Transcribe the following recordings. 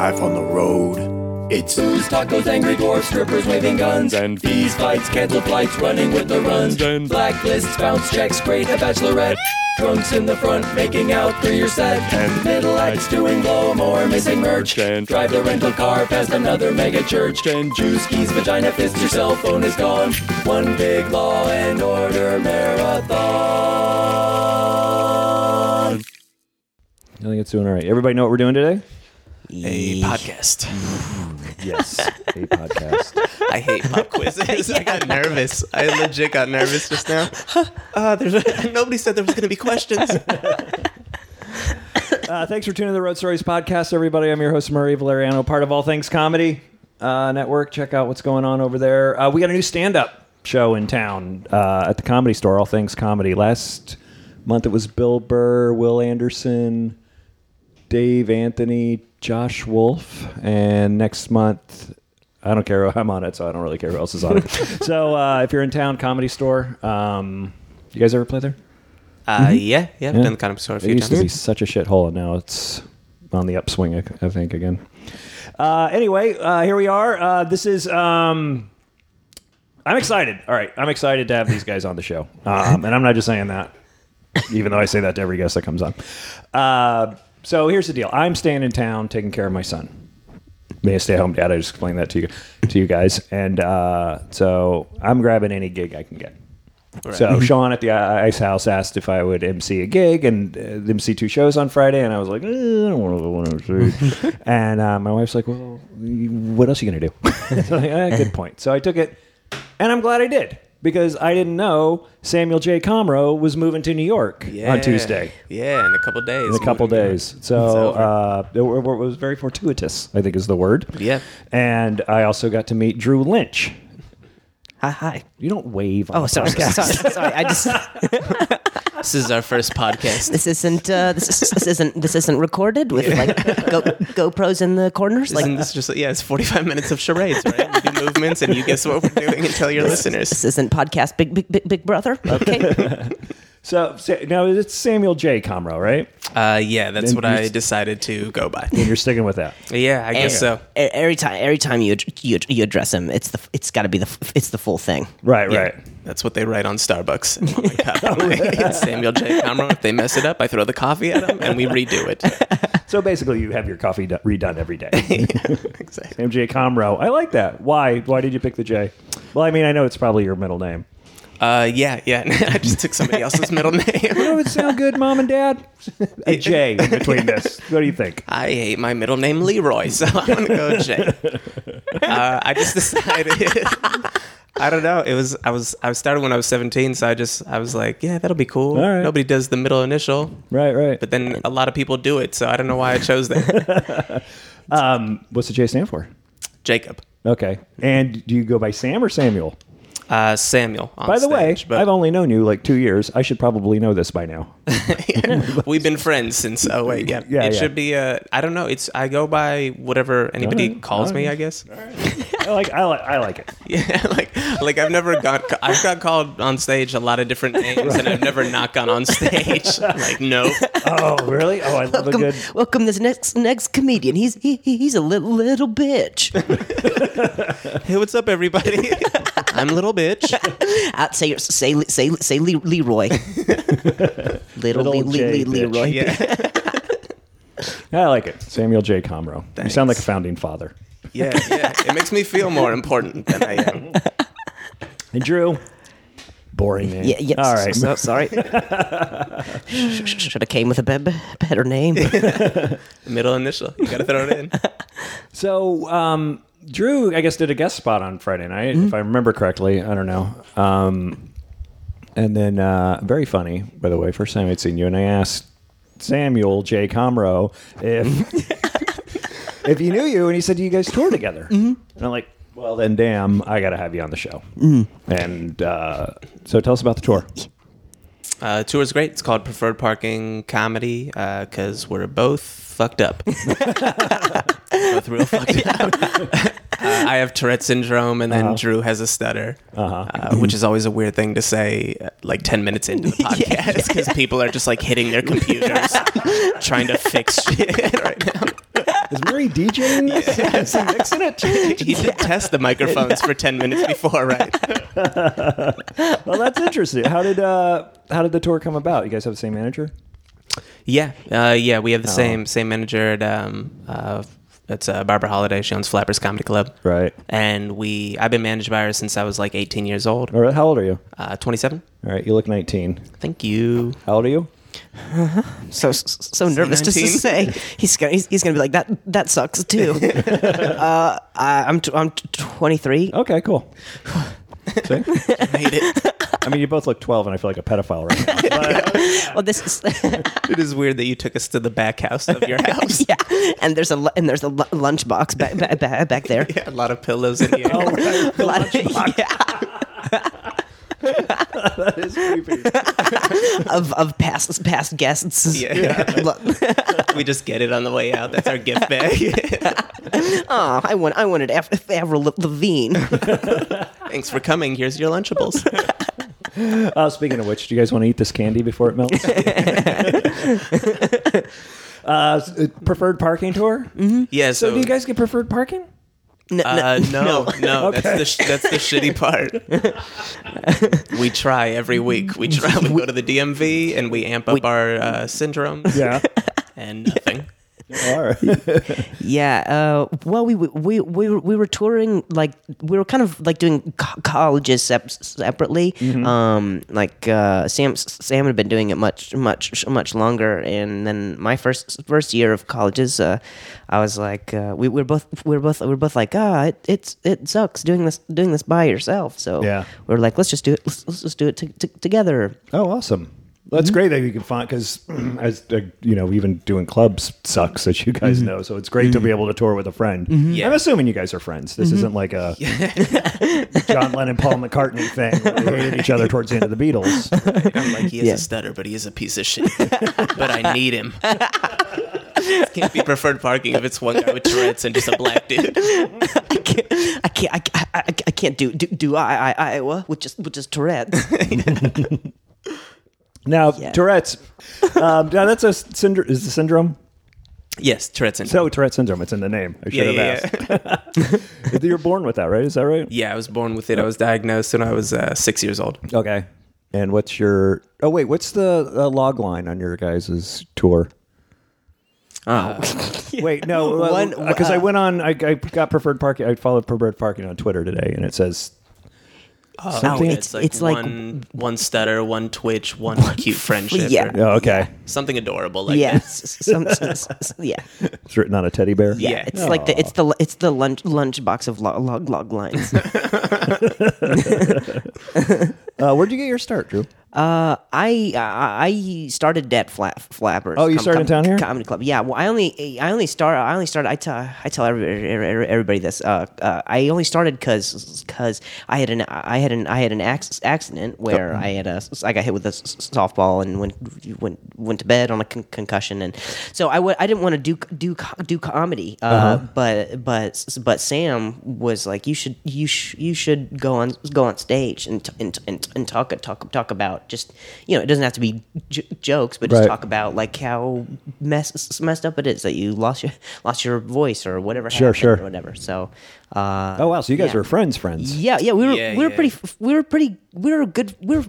life on the road. It's booze, tacos, angry dwarfs, strippers waving guns, And- fees, fights, canceled flights, running with the runs, And- blacklists, bounce checks, great a bachelorette, drunks in the front, making out through your set, And- middle acts doing blow more, missing merch, And- drive the rental car past another mega church, And- juice keys, vagina fist, your cell phone is gone, one big law and order marathon. I think it's doing all right. Everybody know what we're doing today? A podcast. Yes, a podcast. I hate pop quizzes. I got nervous. I legit got nervous just now. Uh, there's nobody said there was going to be questions. Uh, thanks for tuning to the Road Stories podcast, everybody. I'm your host Murray Valeriano, part of All Things Comedy uh, Network. Check out what's going on over there. Uh, we got a new stand-up show in town uh, at the Comedy Store. All Things Comedy. Last month it was Bill Burr, Will Anderson, Dave Anthony, Josh Wolf, and next month. I don't care. I'm on it, so I don't really care who else is on it. so uh, if you're in town, Comedy Store. Um, you guys ever play there? Uh, yeah, yeah, I've done the kind of store a few It few used to be such a shithole, and now it's on the upswing. I, I think again. Uh, anyway, uh, here we are. Uh, this is. Um, I'm excited. All right, I'm excited to have these guys on the show, um, and I'm not just saying that, even though I say that to every guest that comes on. Uh, so here's the deal. I'm staying in town, taking care of my son. Being a stay-at-home dad, I just explained that to you, to you guys, and uh, so I'm grabbing any gig I can get. So Sean at the Ice House asked if I would MC a gig and uh, MC two shows on Friday, and I was like, eh, I don't want to MC. and uh, my wife's like, Well, what else are you gonna do? so, like, "Eh, good point. So I took it, and I'm glad I did because I didn't know Samuel J. Comroe was moving to New York Yeah. on Tuesday Yeah, in a couple days. in a couple days. So uh, it, wa- wa- was very fortuitous. I think is the word. Yeah. And I also got to meet Drew Lynch. Hi, hi. You don't wave. On Oh, sorry, sorry, sorry. I just This is our first podcast. this isn't uh, this, is, this isn't this isn't recorded with like go, GoPros in the corners. Like Isn't this just yeah? It's 45 minutes of charades, right? We do movements, and you guess what we're doing and tell your listeners. this isn't podcast Big Big Big Big Brother. Okay, So, Sa- now it's Samuel J. Comroe, right? Uh, yeah, that's Then what you I s- decided to go by. And you're sticking with that. Yeah, I guess so. E- Every time every time you ad- you, you address him, it's the it's got to be the f- it's the full thing. Right, Yeah, right. That's what they write on Starbucks. on my cup. It's Samuel J. Cameron. If they mess it up, I throw the coffee at them and we redo it. So basically, you have your coffee do- redone every day. exactly. Sam J. Comroe. I like that. Why? Why did you pick the J? Well, I mean, I know it's probably your middle name. Uh, yeah, yeah. I just took somebody else's middle name. Oh, it sound good, Mom and Dad. A J in between this. What do you think? I hate my middle name Leroy, so I'm gonna go J. Uh, I just decided. I don't know. It was I was I started when I was 17, so I just I was like, yeah, that'll be cool. All right. Nobody does the middle initial, Right, right. but then a lot of people do it, so I don't know why I chose that. Um, what's the J stand for? Jacob, Okay. And do you go by Sam or Samuel? Uh, Samuel. On By the way, but I've only known you like two years. I should probably know this by now. we've been friends since. Oh wait, yeah. Yeah, it yeah. should be. Uh, I don't know. It's I go by whatever anybody Alright, calls me. alright. I guess. I like, I like, I like it. Yeah, like like I've never got I've got called on stage a lot of different names and I've never not gone on stage. like no. Oh, really? Oh, I love a Welcome, good. welcome this next next comedian. He's he, he- he's a little little bitch. Hey, what's up, everybody? I'm little bitch. Out, say say say say Leroy. little, Little Le- Le- J Le- Leroy. Yeah, I like it. Samuel J. Comroe. You sound like a founding father. yeah, yeah. It makes me feel more important than I am. And Drew, boring name. Yeah, yeah. All right. So, sorry. Should have came with a be- be- better name. Middle initial. You gotta throw it in. So, um, Drew, I guess, did a guest spot on Friday night, if I remember correctly. I don't know. Um, and then, uh, very funny, by the way, first time I'd seen you, and I asked Samuel J. Comroe if if he knew you, and he said you guys toured together. And I'm like, well, then, damn, I got to have you on the show. And uh, so, tell us about the tour. Uh, is great. It's called Preferred Parking Comedy because we're both fucked up. both real fucked up. Uh, I have Tourette syndrome, and then Drew has a stutter, uh which is always a weird thing to say, uh, like ten minutes into the podcast, because people are just like hitting their computers, trying to fix shit right now. Is Murray DJing this? Is he mixing it? He did test the microphones for ten minutes before, right? Well, that's interesting. How did uh, how did the tour come about? You guys have the same manager? Yeah, uh, yeah. We have the Oh. same same manager at um, uh, it's uh, Barbara Holliday. She owns Flappers Comedy Club, Right. and we I've been managed by her since I was like 18 years old. All right. How old are you? Uh, 27. All right. You look 19. Thank you. How old are you? So so, so nervous just to say he's gonna he's, he's gonna be like that. That sucks too. uh, I, I'm t- I'm t- 23. Okay. Cool. See? Made it. I mean, you both look 12, and I feel like a pedophile right now. But, Well, this is It is weird that you took us to the back house of your house. yeah. And there's a lu- and there's a lu- lunchbox back back, back, back there. Yeah, a lot of pillows in here. oh, right. A lot of- yeah, that is creepy. of of past past guests. Yeah. Lu- we just get it on the way out. That's our gift bag. Oh, I want I wanted Af- Avril Lavigne. Oh, Thanks for coming. Here's your Lunchables. Uh, speaking of which, do you guys want to eat this candy before it melts? uh, s- uh, preferred parking tour? Yeah. So, So, do you guys get preferred parking? Uh, no, no, Okay. that's the sh- that's the shitty part. we try every week. We try. We go to the DMV and we amp up our uh, syndrome Yeah. and nothing. Right. Yeah. Uh, well, we we we were, we were touring like we were kind of like doing co- colleges sep- separately. Um, like uh, Sam Sam had been doing it much much much longer, and then my first first year of colleges, uh, I was like, uh, we we were both we were both we were both like, ah, it it's it sucks doing this doing this by yourself. So Yeah. we're like, let's just do it. Let's, let's just do it t- t- together. Oh, awesome. That's mm-hmm. great that you can find because, mm-hmm. as uh, you know, even doing clubs sucks, as you guys mm-hmm. know. So it's great to be able to tour with a friend. Yeah. I'm assuming you guys are friends. This isn't like a John Lennon, Paul McCartney thing. where They hated each other towards the end of the Beatles. I'm like, he is Yeah. a stutter, but he is a piece of shit. but I need him. Can't be preferred parking if it's one guy with Tourette's and just a black dude. I can't. I can't. I, I, I, I can't do do do I I Iowa with just with just Tourette. Now, Yeah. Tourette's. Um, now that's a syndrome. Is the syndrome? Yes, Tourette's syndrome. So Tourette syndrome. It's in the name. I should yeah, have yeah, asked. yeah. You're born with that, right? Is that right? yeah, I was born with it. I was diagnosed when I was uh, six years old. Okay. And what's your? Oh wait, what's the uh, log line on your guys' tour? Oh, Wait, no, One- because I uh, went on. I, I got preferred parking. I followed preferred parking on Twitter today, and it says something. it's- It's like, it's like- one, one stutter, one twitch, one cute friendship. Yeah. or oh, okay. Something adorable like yeah, that. s- some, s- s- s- yeah, It's written on a teddy bear. yeah. Yeah. It's like the it's the it's the lunch lunch box of log log, log lines. Uh, where'd you get your start, Drew? Uh, I I started at Fla- Flappers. Oh, you started down here? Comedy Club. Yeah. Well, I only I only start I only started. I tell I tell everybody, everybody this. Uh, uh, I only started because because I had an I had an I had an ac- accident where I had a I got hit with a s- softball and went went went to bed on a con- concussion and so I w- I didn't want to do do do comedy. Uh, Uh-huh. but but but Sam was like you should you sh- you should go on go on stage and t- and, and, and talk talk talk about just you know it doesn't have to be j- jokes but just Right. talk about like how mess, messed up it is that you lost your lost your voice or whatever Sure, happened sure. or whatever so uh Oh wow, so you guys yeah. were friends, friends. yeah yeah we were Yeah, we were yeah. pretty we were pretty we were good we were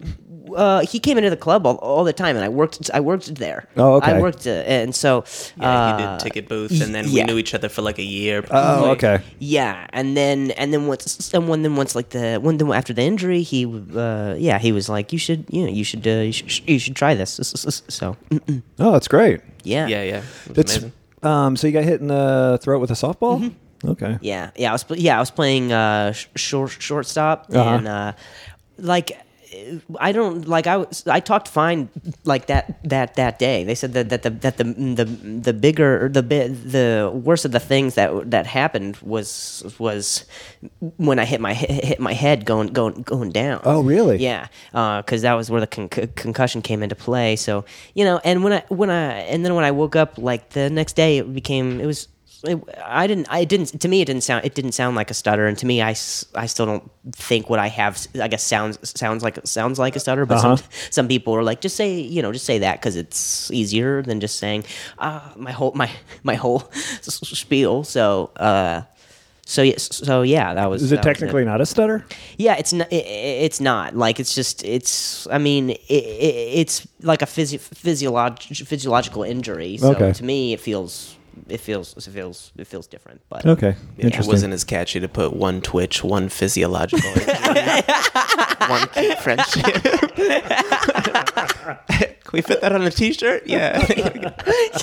uh, he came into the club all, all the time, and I worked. I worked there. Oh, okay. I worked, uh, and so Yeah, he uh, did ticket booth, and then yeah. we knew each other for like a year. Oh, okay. Yeah, and then and then once someone then once like the one then after the injury, he uh, yeah he was like you should you know you should uh, you should you should try this. So mm, Oh, that's great. yeah Yeah, yeah. It was That's amazing. um. So you got hit in the throat with a softball. Okay. yeah yeah I was yeah I was playing uh, short shortstop Uh-huh. and uh, like. I don't like I was I talked fine like that that that day. They said that that the that the the the bigger or the the worst of the things that that happened was was when I hit my hit my head going going going down. Oh, really? Yeah, uh, because that was where the con- concussion came into play. So you know, and when I when I and then when I woke up, like the next day, it became it was. It, I didn't. I didn't. To me, it didn't sound. It didn't sound like a stutter. And to me, I, I still don't think what I have. I guess sounds sounds like sounds like a stutter. But Uh-huh. some some people are like, just say you know, just say that because it's easier than just saying, ah, my whole my my whole spiel. So, uh, so yes, so yeah, that was. Is it technically not a stutter? Yeah, it's not. It, it's not like it's just. It's. I mean, it, it, it's like a physio- physiolog- physiological injury. So Okay. to me, it feels. It feels. It feels. It feels different. But Okay, It interesting. wasn't as catchy to put one Twitch, one physiological, injury, one friendship. Can we fit that on a T-shirt? Yeah.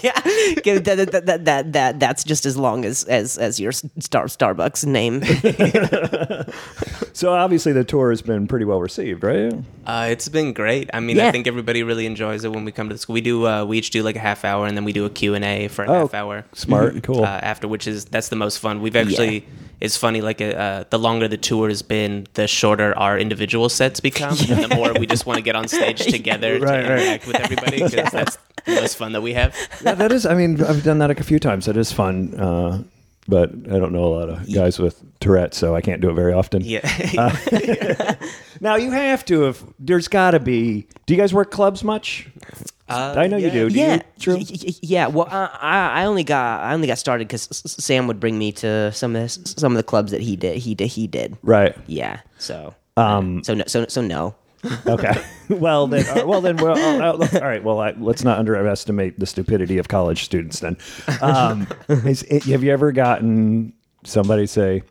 yeah, that, that, that, that, that, that's just as long as as as your Star Starbucks name. so obviously the tour has been pretty well received, right? Uh, it's been great. I mean, Yeah. I think everybody really enjoys it when we come to the school. We do. Uh, we each do like a half hour, and then we do a Q and A for a Oh, half hour. Smart, cool. Uh, after which is that's the most fun. We've actually. It's funny. Like uh, the longer the tour has been, the shorter our individual sets become, and the more we just want to get on stage together Right, to right. With everybody because that's the most fun that we have. yeah, that is. I mean, I've done that a few times. That is fun. Uh, but I don't know a lot of guys with Tourette, so I can't do it very often. Yeah. Now you have to. If there's got to be. Do you guys work clubs much? Uh, I know you do. Do yeah, you? True. y- y- yeah. Well, I, I I only got I only got started because Sam would bring me to some of the, some of the clubs that he did. He did. He did. Right. Yeah. So. Um, So no. So so no. Okay. well then. uh, well then. Well. uh, uh, all right. Well, I, let's not underestimate the stupidity of college students. Then, um, is it, have you ever gotten somebody say,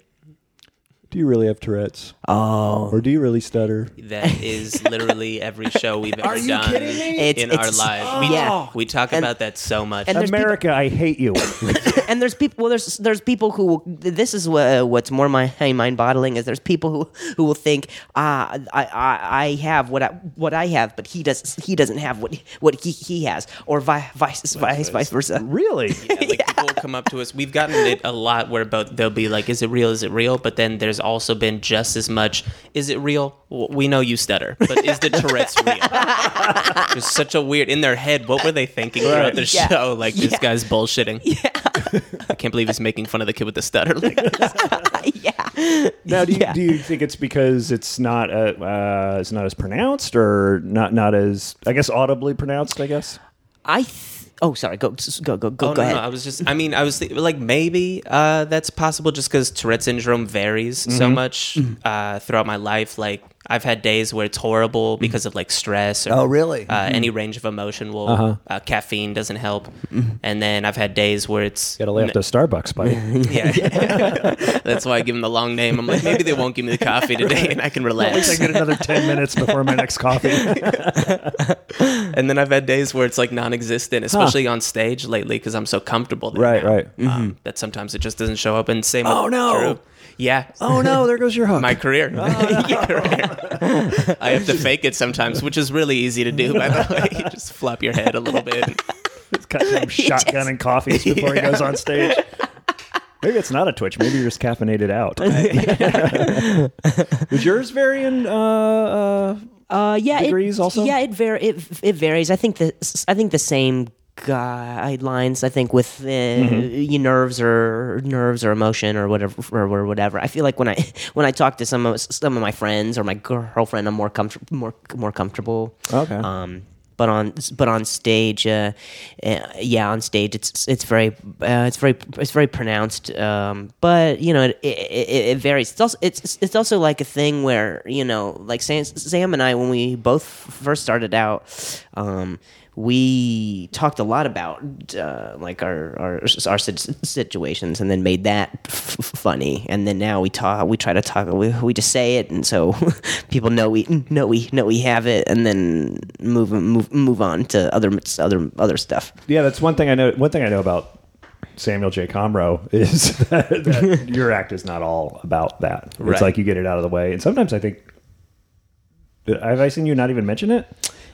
"Do you really have Tourette's?" Oh. Or do you really stutter? That is literally every show we've ever you done kidding me? It's- in our it's- lives. We, yeah. we talk And- about that so much. and there's people- America, I hate you. and there's people. Well, there's there's people who will, this is what, what's more my mind boggling is there's people who who will think ah I, I I have what I what I have, but he does he doesn't have what what he, he has, or vice vice vice, vice versa. really? Yeah, like people will come up to us. We've gotten it a lot where both they'll be like, "Is it real? Is it real?" But then there's also been just as much, "Is it real?" We know you stutter, but is the Tourette's real? It's such a weird in their head. What were they thinking throughout the Yeah. show? Like this guy's bullshitting. Yeah, I can't believe he's making fun of the kid with the stutter. Like, yeah. Now, do you, Yeah. do you think it's because it's not uh, uh, it's not as pronounced, or not not as I guess audibly pronounced? I guess. I th- oh sorry go go go go, oh go no, ahead. no, I was just. I mean, I was th- like maybe uh, that's possible just because Tourette syndrome varies Mm-hmm. so much uh, throughout my life. Like I've had days where it's horrible because of like stress. Or, Oh, really? Uh, Any range of emotion will. Uh-huh. uh caffeine doesn't help, and then I've had days where it's. Got to lay off the Starbucks, buddy. Yeah, that's why I give them the long name. I'm like, maybe they won't give me the coffee today, and I can relax. At least I get another ten minutes before my next coffee. And then I've had days where it's like non-existent, especially on stage lately because I'm so comfortable. Right, now, right. Um, that sometimes it just doesn't show up. And same. Oh, no. Drew. Yeah. oh no, there goes your hook. my career. I have to fake it sometimes, which is really easy to do. By the way, you just flop your head a little bit. He's cut him and coffees before he goes on stage. Maybe it's not a twitch. Maybe you're just caffeinated out. Was yours varying? Uh, uh, Uh, yeah, degrees it, also? Yeah, it var- it it varies. I think the I think the same guidelines. I think with uh, Mm-hmm. your nerves or nerves or emotion or whatever or, whatever. I feel like when I when I talk to some of some of my friends or my girlfriend, I'm more comfortable more more comfortable. Okay. Um, but on but on stage, uh, uh, yeah, on stage it's it's very uh, it's very it's very pronounced. Um, but you know it, it, it, it varies. It's also it's it's also like a thing where you know like Sam, Sam and I when we both first started out. Um, we talked a lot about uh, like our our our situations, and then made that f- funny. And then now we talk, we try to talk, we, we just say it, and so people know we know we know we have it, and then move move move on to other other other stuff. yeah, that's one thing I know. One thing I know about Samuel J. Comroe is that, that your act is not all about that. It's Right. like you get it out of the way, and sometimes I think. Have I seen you not even mention it?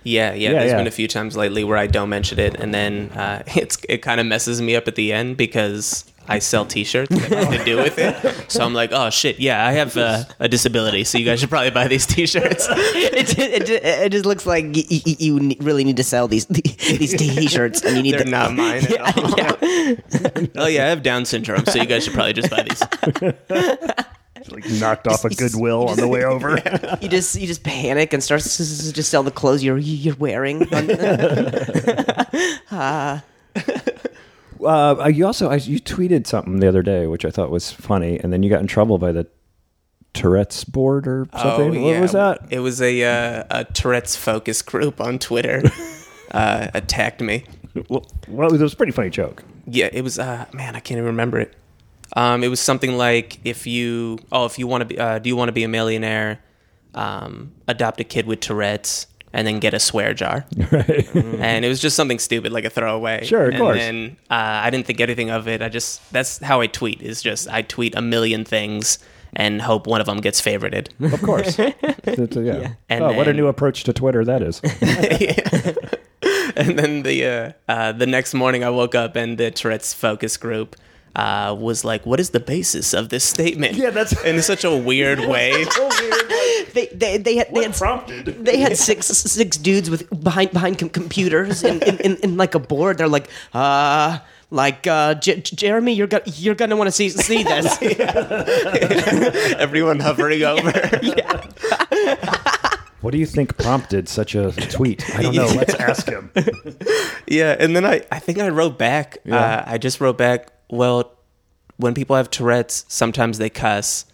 Yeah, yeah. Yeah, There's yeah. been a few times lately where I don't mention it, and then uh, it's it kind of messes me up at the end because I sell T-shirts that have to do with it. So I'm like, oh shit, yeah, I have uh, a disability, so you guys should probably buy these T-shirts. it, just, it, it just looks like y- y- y- you really need to sell these these t-shirts, and you need They're to, not mine at all. oh yeah, I have Down syndrome, so you guys should probably just buy these. Like knocked off a Goodwill on the way over. you just you just panic and start s- s- just sell the clothes you're you're wearing. uh, you also I, you tweeted something the other day, which I thought was funny, and then you got in trouble by the Tourette's board or something. what was that? It was a uh, a Tourette's focus group on Twitter. uh, attacked me. Well, well, it was a pretty funny joke. Yeah, it was. Uh, man, I can't even remember it. Um, it was something like if you oh if you want to be uh, do you want to be a millionaire? Um, adopt a kid with Tourette's and then get a swear jar. Right. and it was just something stupid like a throwaway. Sure, of course. and course. then uh, I didn't think anything of it. I just that's how I tweet. Is just I tweet a million things and hope one of them gets favorited. of course. It's, yeah. And oh, what a new approach to Twitter that is. and then the uh, uh, the next morning I woke up and the Tourette's focus group. Uh, was like, what is the basis of this statement? Yeah, that's- in such a weird way. so weird. They they they had, they had prompted? they had six six dudes with behind behind com- computers and in, in, in like a board. They're like, uh, like uh, J- J- Jeremy, you're gonna you're gonna want to see see this. Everyone hovering over. What do you think prompted such a tweet? I don't know. Let's ask him. Yeah, and then I, I think I wrote back. Yeah. Uh, I just wrote back. Well, when people have Tourette's, sometimes they cuss,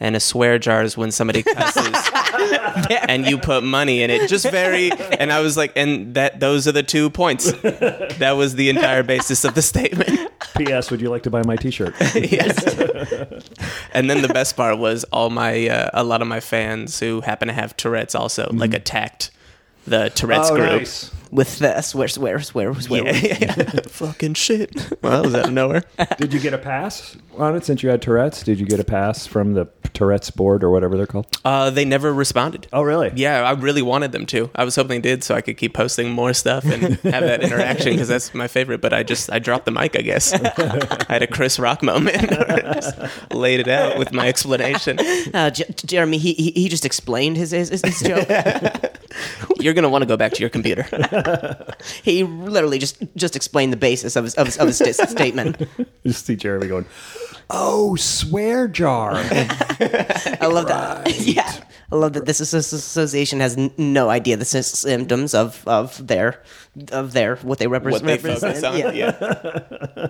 and a swear jar is when somebody cusses, and you put money in it. Just very. And I was like, and that those are the two points. That was the entire basis of the statement. P.S. Would you like to buy my T-shirt? yes. and then the best part was all my uh, a lot of my fans who happen to have Tourette's also like attacked the Tourette's oh, group. nice. With the swear swear swear swear. Yeah, yeah, yeah. Fucking shit. Well, that was out of nowhere. Did you get a pass on it since you had Tourette's? Did you get a pass from the Tourette's board or whatever they're called? Uh, they never responded. Oh, really? Yeah, I really wanted them to. I was hoping they did, so I could keep posting more stuff and have that interaction because that's my favorite. But I just I dropped the mic. I guess I had a Chris Rock moment. Laid it out with my explanation. Uh, J- Jeremy, he, he he just explained his his, his, his joke. You're gonna want to go back to your computer. he literally just just explained the basis of his of his, of his sta- statement. You see Jeremy going, "Oh, swear jar." I love that. yeah, I love that this association has n- no idea the sy- symptoms of of their of their what they repre- What they represent. focus on. Yeah. Yeah.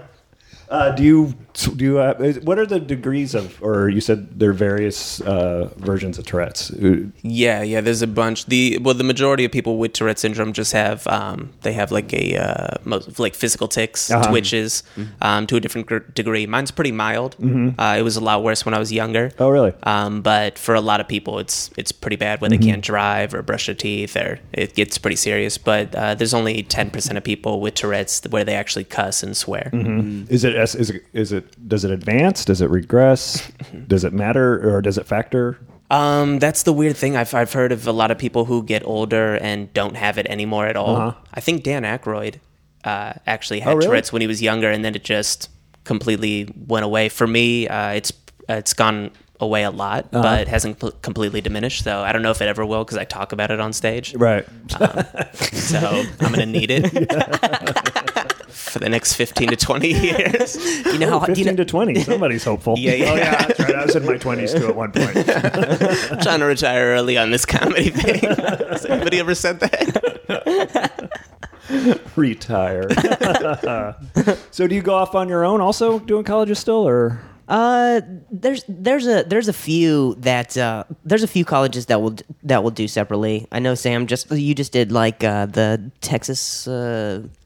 Uh, do you do you uh, is- what are the degrees of or you said there are various uh, versions of Tourette's? Uh, Yeah, yeah. There's a bunch. The well, the majority of people with Tourette syndrome just have um, they have like a uh, most, like physical tics, Uh-huh. twitches, um, to a different gr- degree. Mine's pretty mild. Uh, it was a lot worse when I was younger. Oh, really? Um, but for a lot of people, it's it's pretty bad when they can't drive or brush their teeth, or it gets pretty serious. But uh, there's only ten percent of people with Tourette's where they actually cuss and swear. Is it is it is it does it advance? Does it regress? does it matter or does it factor? Um, that's the weird thing. I've I've heard of a lot of people who get older and don't have it anymore at all. Uh-huh. I think Dan Aykroyd uh, actually had Oh, really? Tourette's when he was younger, and then it just completely went away. For me, uh, it's it's gone away a lot, Uh-huh. but it hasn't pl- completely diminished. So I don't know if it ever will because I talk about it on stage. Right. So I'm gonna need it for the next fifteen to twenty years. You know how do you Fifteen know, to twenty. Somebody's hopeful. Yeah, yeah. Oh yeah, that's right. I was in my twenties too at one point. I'm trying to retire early on this comedy thing. Has anybody ever said that? Retire. so do you go off on your own also doing colleges still or? Uh, there's there's a there's a few that uh, there's a few colleges that will that will do separately. I know Sam just you just did like uh, the Texas uh, what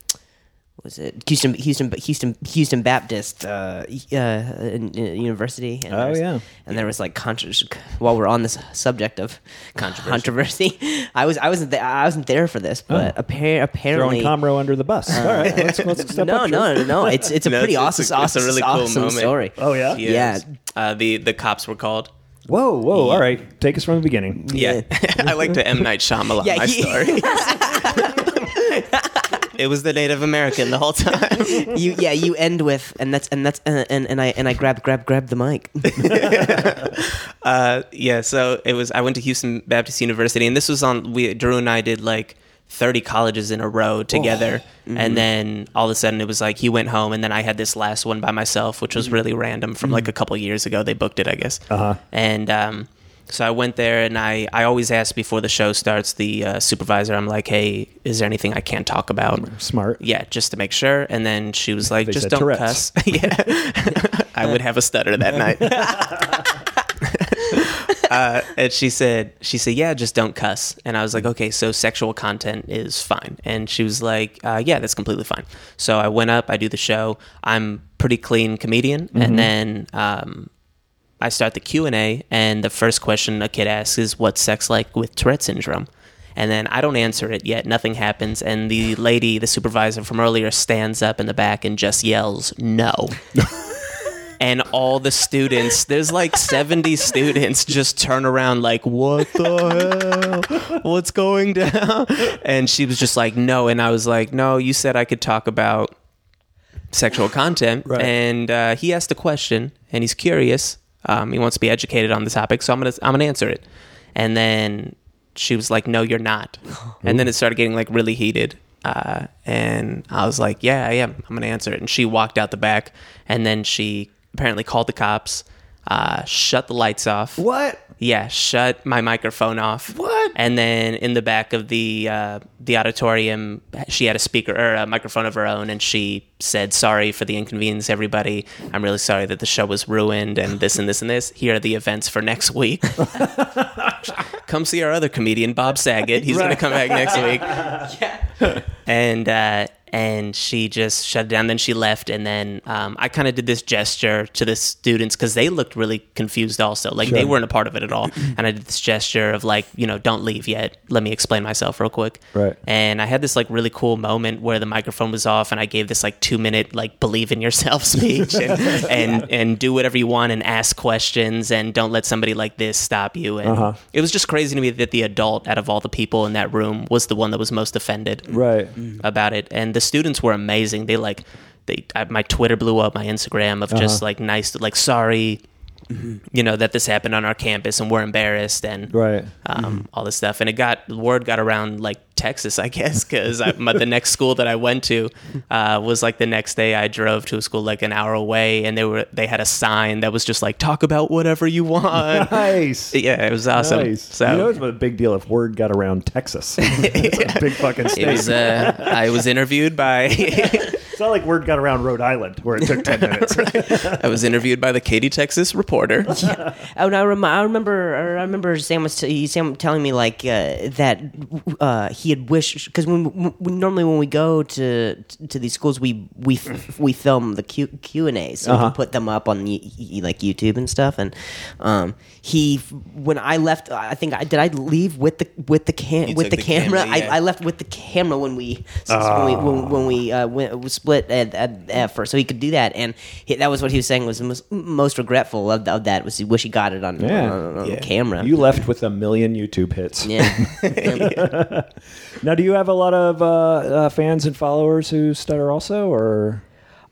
was it Houston Houston Houston Houston Baptist uh, uh, uh, University. And Oh, there's- yeah. and there was like contro- while we're on this subject of controversy, I was I wasn't there, I wasn't there for this, but appar- apparently Throwing Comroe under the bus. All right, let's, let's step no, up. no, no, no. It's it's a No, pretty it's- awesome, it's a- it's a awesome, really cool awesome moment. story. Oh yeah. Yeah. Uh, the the cops were called. Whoa, whoa. All right, take us from the beginning. Yeah, I like to M Night Shyamalan Yeah, my he- story. It was the Native American the whole time. you yeah you end with and that's and that's and and, and I and I grab grab grab the mic. Uh, yeah, so it was. I went to Houston Baptist University, and this was on. We Drew and I did like thirty colleges in a row together, and then all of a sudden it was like he went home, and then I had this last one by myself, which was really random from like a couple years ago. They booked it, I guess, Uh-huh. and um, So I went there, and I, I always ask before the show starts the uh, supervisor. I'm like, "Hey, is there anything I can't talk about?" Smart. Yeah, just to make sure. And then she was like, They "Just don't Tourette's. cuss." yeah, I would have a stutter that night. uh, and she said, "She said, yeah, just don't cuss." And I was like, "Okay, so sexual content is fine." And she was like, uh, "Yeah, that's completely fine." So I went up, I do the show. I'm pretty clean comedian, and then um, I start the Q and A, and the first question a kid asks is, "What's sex like with Tourette syndrome?" And then I don't answer it yet. Nothing happens, and the lady, the supervisor from earlier, stands up in the back and just yells, "No!" and all the students, there's like 70 students, just turn around like, "What the hell? What's going down?" And she was just like, "No," and I was like, "No, you said I could talk about." sexual content Right. and uh, he asked a question and he's curious um, he wants to be educated on the topic so i'm gonna i'm gonna answer it. And then she was like no you're not. And then it started getting like really heated uh, and i was like yeah i am. I'm gonna answer it. And she walked out the back and then she apparently called the cops uh, shut the lights off What? yeah, shut my microphone off. What? And then in the back of the uh, the auditorium, she had a speaker or a microphone of her own, and she said, "Sorry for the inconvenience, everybody. I'm really sorry that the show was ruined, and this and this and this. Here are the events for next week. come see our other comedian, Bob Saget. He's going to come back next week." yeah. and uh, and she just shut it down. Then she left, and then um, I kind of did this gesture to the students because they looked really confused. Also, like they weren't a part of it at all. And I did this gesture of like, you know, don't leave yet. Let me explain myself real quick. Right. And I had this like really cool moment where the microphone was off, and I gave this like two minute like believe in yourself speech, and and, and do whatever you want, and ask questions, and don't let somebody like this stop you. And Uh-huh. it was just crazy to me that the adult out of all the people in that room was the one that was most offended Right. about it and the students were amazing they like they I, my twitter blew up my instagram of just Uh-huh. like nice like sorry you know that this happened on our campus and we're embarrassed and Right. um, all this stuff and it got word got around like texas i guess because the next school that i went to uh, was like the next day i drove to a school like an hour away and they were they had a sign that was just like talk about whatever you want Nice. yeah it was awesome Nice. so you know, it's a big deal if word got around Texas. it's a big fucking state. it was uh, i was interviewed by it's not like word got around Rhode Island where it took 10 minutes. I was interviewed by the Katy, Texas reporter. Oh, and I, rem- I remember. I remember Sam was t- Sam telling me like uh, that uh, he had wished because when, when normally when we go to to these schools we we f- we film the Q Q and A's so we Uh-huh. can put them up on y- y- like YouTube and stuff. And um, he when I left, I think I did I leave with the with the cam You with the, the camera. camera, yeah. I, I left with the camera when we so when we when, when we uh, went, we split at, at, at first, so he could do that. And he, that was what he was saying was the most, most regretful of, of that was he wish he got it on, Yeah. on, on Yeah. camera. You left with a million YouTube hits. yeah. Now, do you have a lot of uh, uh, fans and followers who stutter also, or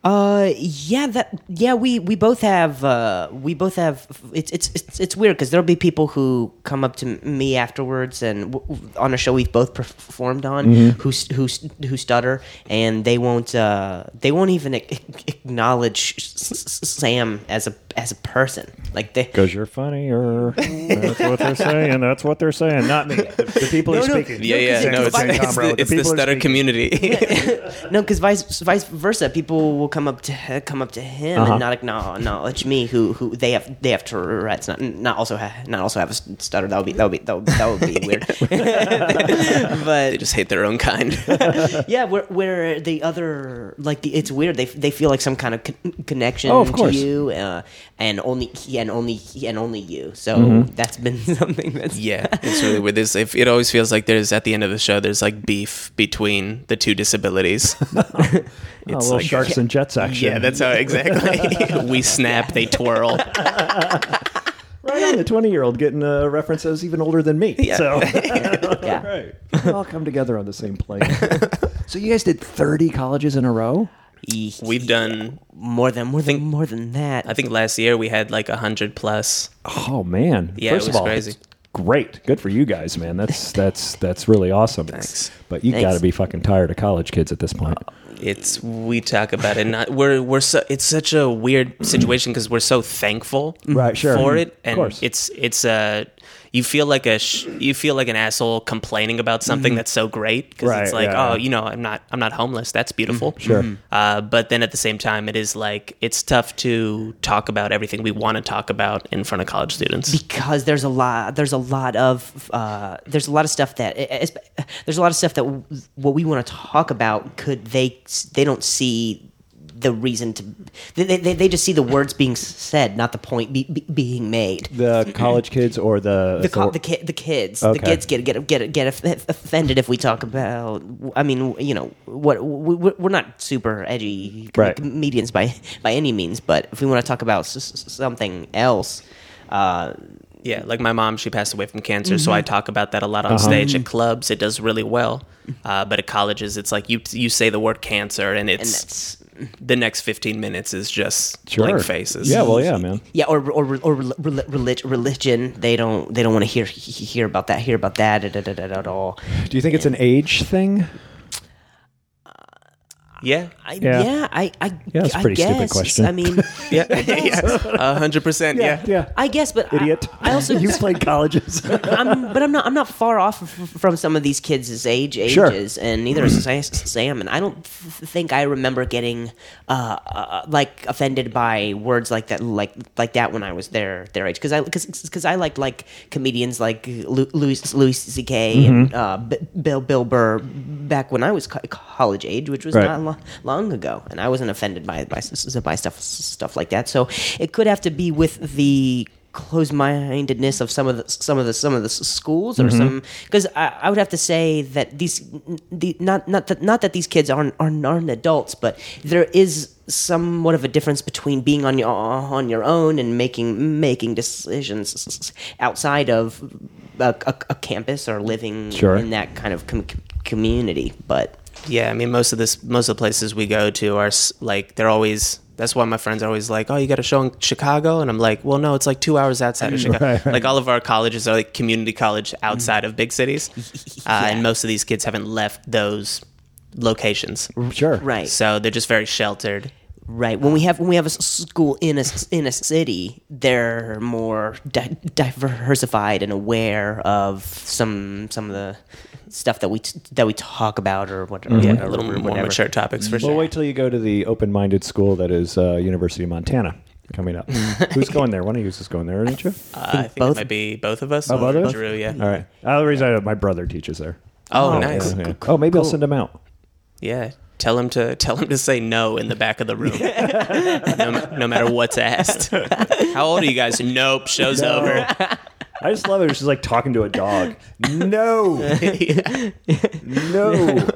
Uh, yeah, that yeah, we we both have uh, we both have. It's it's it's, it's weird because there'll be people who come up to me afterwards, and w- w- on a show we've both performed on, who s- who s- who stutter, and they won't uh, they won't even ac- acknowledge S- S- Sam as a as a person. Like they because you're funny, or that's what they're saying. That's what they're saying, not me. The, the people No, who's no. speaking. Yeah, yeah, no, it's, fine, it's, the, The it's the people stutter community. no, because vice vice versa, people will come up to come up to him Uh-huh. and not acknow- acknowledge me, who who they have they have Tourette's, not not also ha- not also have a stutter. That would be that would be that would, that would be weird. but they just hate their own kind. yeah, where where the other like the, it's weird. They they feel like some kind of con- connection Oh, of to course. you, uh, and only he and only he and only you. So Mm-hmm. that's been something that's yeah, it's really weird. There's, if, it always feels like there's at the end of the show, there's like beef between the two disabilities. Oh, It's little like sharks and jets action. Yeah, that's how exactly. we snap, they twirl. right on. The twenty-year-old getting uh, references even older than me. Yeah. So yeah. right, we all come together on the same plane. so you guys did thirty colleges in a row. We've done. more than more than more than that. I think last year we had like a hundred plus. Oh man! Yeah, it First was of all, crazy. It's great. Good for you guys, man. That's that's that's really awesome. Thanks. But you got to be fucking tired of college kids at this point. It's we talk about it. Not we're we're so. It's such a weird situation because we're so thankful Right, sure. for Mhm. it, Of and course. it's it's uh you feel like a sh- you feel like an asshole complaining about something mm-hmm. that's so great because Right, it's like yeah, oh yeah. you know I'm not I'm not homeless. That's beautiful. Mm-hmm. Sure. Mm-hmm. uh, but then at the same time it is like it's tough to talk about everything we want to talk about in front of college students. Because there's a lot there's a lot of uh, there's a lot of stuff that eh, eh, there's a lot of stuff that w- what we want to talk about could they they don't see the reason to they, they, they just see the words being said not the point be, be, being made The college kids or the the co- the, ki- the kids the kids get get get get offended if we talk about I mean you know what we, we- we're not super edgy com- Right. comedians by by any means but if we want to talk about s- s- something else uh, Yeah, like my mom, she passed away from cancer, so Mm-hmm. I talk about that a lot on Uh-huh. stage at clubs. It does really well, uh, but at colleges, it's like you you say the word cancer, and and it's that's the next fifteen minutes is just Sure. blank faces. Yeah, well, yeah, man. Yeah, or or or rel- relig- religion. They don't they don't want to hear hear about that, hear about that at, all. Do you think it's an age thing? Yeah, I, Yeah. yeah. I I Yeah, that's a I pretty stupid guess. question. I mean, yeah, a hundred percent. Yeah, yeah. I guess, but Idiot. I, also you played colleges. I'm, but I'm not. I'm not far off from some of these kids' age Sure. ages, and neither is Sam. And I don't think I remember getting uh, uh, like offended by words like that, like like that when I was their their age. Because I because I liked like comedians like Louis Louis C.K. Mm-hmm. and uh, B- Bill Bill Burr back when I was co- college age, which was Right. not lo- long ago, and I wasn't offended by by by stuff stuff like that. So it could have to be with the closed-mindedness of some of the some of the some of the schools or mm-hmm. some because I, I would have to say that these the not not that not that these kids aren't aren't, aren't adults but there is somewhat of a difference between being on your on your own and making making decisions outside of a, a, a campus or living Sure. in that kind of com- community but yeah. I mean, most of this, most of the places we go to are like they're always. That's why my friends are always like, "Oh, you got a show in Chicago," and I'm like, "Well, no, it's like two hours outside of Chicago." Right, right. Like all of our colleges are like community college outside of big cities, uh, and most of these kids haven't left those locations, sure. right so they're just very sheltered. Right. When we have when we have a school in a s- in a city, they're more di- diversified and aware of some some of the stuff that we t- that we talk about or whatever. Yeah, a little more mature topics for sure. Well, sure. wait till you go to the open-minded school that is uh, University of Montana coming up. Who's going there? One of you is going there, aren't you? Uh, I think both- it might be both of us. Oh, both of us? Drew, yeah. All right. Uh, the reason I, my brother teaches there. Oh, Oh, nice. Yeah, yeah. Oh, maybe I'll send him out. Yeah. Tell him to tell him to say no in the back of the room, no, no matter what's asked. How old are you guys? Nope. Show's No. over. I just love it. She's like talking to a dog. No, no.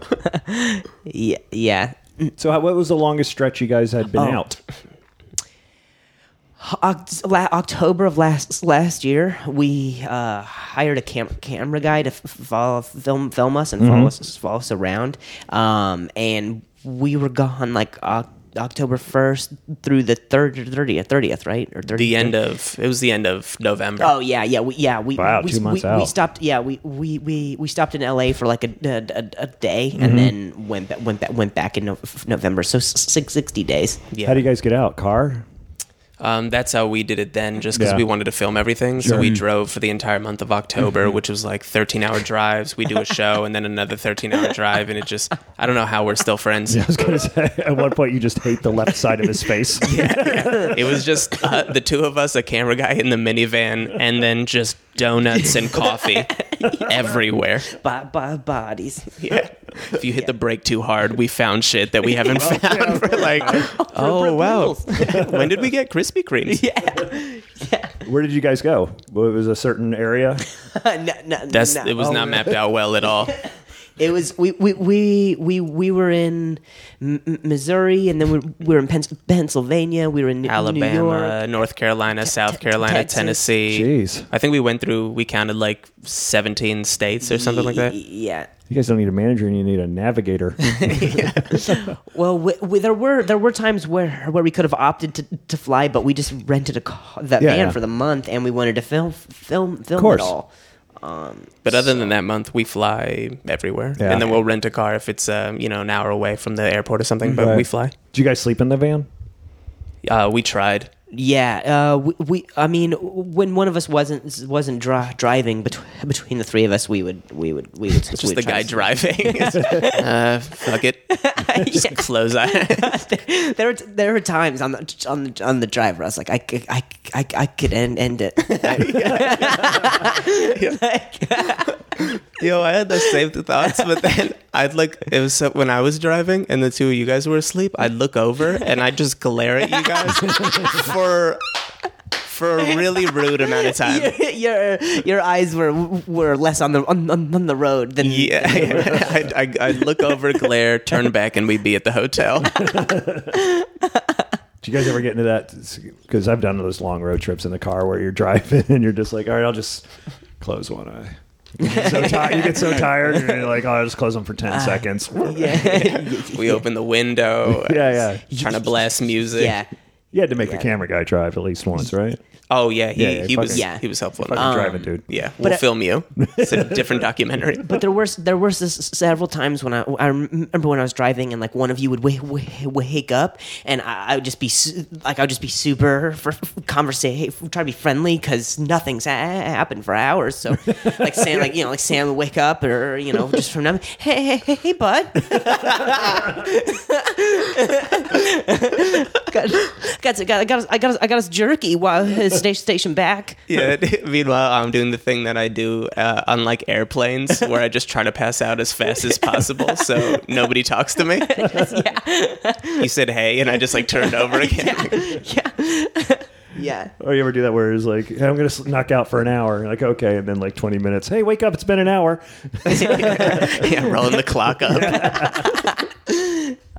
Yeah, yeah. So, how, what was the longest stretch you guys had been Oh. out? Oct- la- October of last last year, we uh, hired a cam- camera guy to f- follow, film film us and Mm-hmm. follow us follow us around. Um, and we were gone like Oc- October first through the third thirtieth thirtieth right or 30th, The end of it was the end of November. Oh yeah, yeah, we, yeah. We Wow, we, two months we, out. we stopped. Yeah, we, we, we, we stopped in L.A. for like a, a, a- a day, Mm-hmm. and then went went back went back in November. So s- 60 days. yeah. How do you guys get out? Car? Um, that's how we did it then, just because Yeah. we wanted to film everything. So we drove for the entire month of October, which was like 13 hour drives. We do a show and then another 13 hour drive, and it just I don't know how we're still friends. I was going to say, at one point, you just hate the left side of his face. It was just uh, the two of us, a camera guy in the minivan, and then just donuts and coffee everywhere. Bo- bo- bodies. Yeah. If you hit the brake too hard, we found shit that we haven't found for like, oh wow, when did we get Krispy Kremes? Where did you guys go? Well, it was a certain area. no, no, That's no. it was not oh, mapped out well at all. It was we we we we, we were in M- M- Missouri, and then we, we were in Pens- Pennsylvania. We were in New- New Alabama, York. North Carolina, South Carolina, Texas. Tennessee. Jeez. I think we went through. We counted like seventeen states or something like that. Yeah. You guys don't need a manager, and you need a navigator. Well, we, we, there were there were times where where we could have opted to, to fly, but we just rented a car, that Yeah, van yeah. for the month, and we wanted to film film film it all. But other than that month, we fly everywhere, Yeah. and then we'll rent a car if it's um, you know an hour away from the airport or something. But Right. we fly. Did you guys sleep in the van? Uh, we tried. Yeah, uh, we, we. I mean, when one of us wasn't wasn't dri- driving between between the three of us, we would we would we would Just we the would try guy to- driving. uh, fuck it. Just close eye. there were there were times on the on the on the drive where I was like, I could- I I, I could end end it. Yo, I had the same thoughts, but then I'd like it was so, when I was driving and the two of you guys were asleep. I'd look over and I'd just glare at you guys for for a really rude amount of time. your, your your eyes were were less on the on, on, on the road than Yeah, I'd, I'd, I'd look over, glare, turn back, and we'd be at the hotel. Do you guys ever get into that? Because I've done those long road trips in the car where you're driving and you're just like, all right, I'll just close one eye. You get so, ti- you get so tired, and you're like, oh, I'll just close them for 10 uh, seconds. yeah We open the window. Yeah, yeah. Trying to blast music. yeah. You had to make the Yeah. camera guy drive at least once, right? Oh yeah, he, Yeah, yeah, he was fucking- Yeah. he was helpful. Fucking enough. driving, um, dude. yeah, we'll film you. It's a different documentary. But there was there was this several times when I I remember when I was driving and like one of you would wake, wake, wake up and I, I would just be su- like I would just be super for conversation try to be friendly because nothing's ha- happened for hours. So like Sam like you know like Sam would wake up or you know just from now hey hey hey, hey bud got, got, got, got, us- I got us- I got us jerky while his station station back. Yeah. Meanwhile, I'm doing the thing that I do uh, on like airplanes, where I just try to pass out as fast as possible, so nobody talks to me. yeah. He said hey, and I just like turned over again. yeah. yeah. Or you ever do that where it's like, hey, I'm going to knock out for an hour. Like, okay. And then like 20 minutes. Hey, wake up. It's been an hour. yeah, rolling the clock up.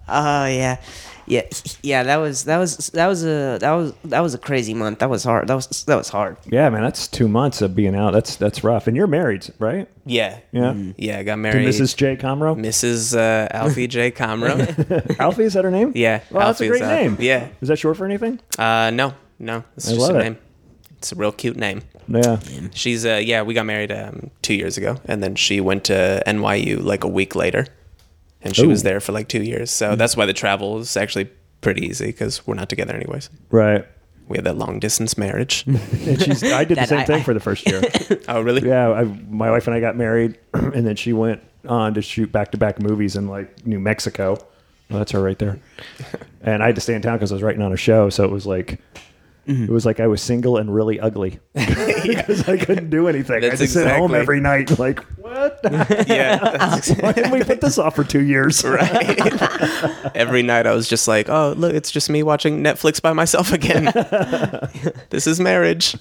Oh yeah, yeah, yeah. That was that was that was a that was that was a crazy month. That was hard. That was that was hard. Yeah, man. That's two months of being out. That's that's rough. And you're married, right? Yeah, Yeah. yeah. I got To married. Mrs. J. Comroe. Mrs. Uh, Alfie J. Comroe. Alfie, is that her name? Yeah, Well, that's a great uh, name. yeah. Is that short for anything? Uh, no, no, it's I just love a it. name. It's a real cute name. Yeah. She's uh, yeah, we got married um, two years ago, and then she went to NYU like a week later, and she was there for like two years. So mm. that's why the travel is actually pretty easy because we're not together anyways. Right. We had that long distance marriage. And she's, I did the same I- thing I- for the first year. oh, really? yeah. I, my wife and I got married, and then she went on to shoot back to back movies in like New Mexico. Well, that's her right there. And I had to stay in town because I was writing on a show. So it was like, Mm-hmm. it was like I was single and really ugly because I couldn't do anything. I That's had to sit home every night, like, what? Yeah, that's Why didn't we put this off for two years? right. Every night I was just like, oh, look, it's just me watching Netflix by myself again. this is marriage.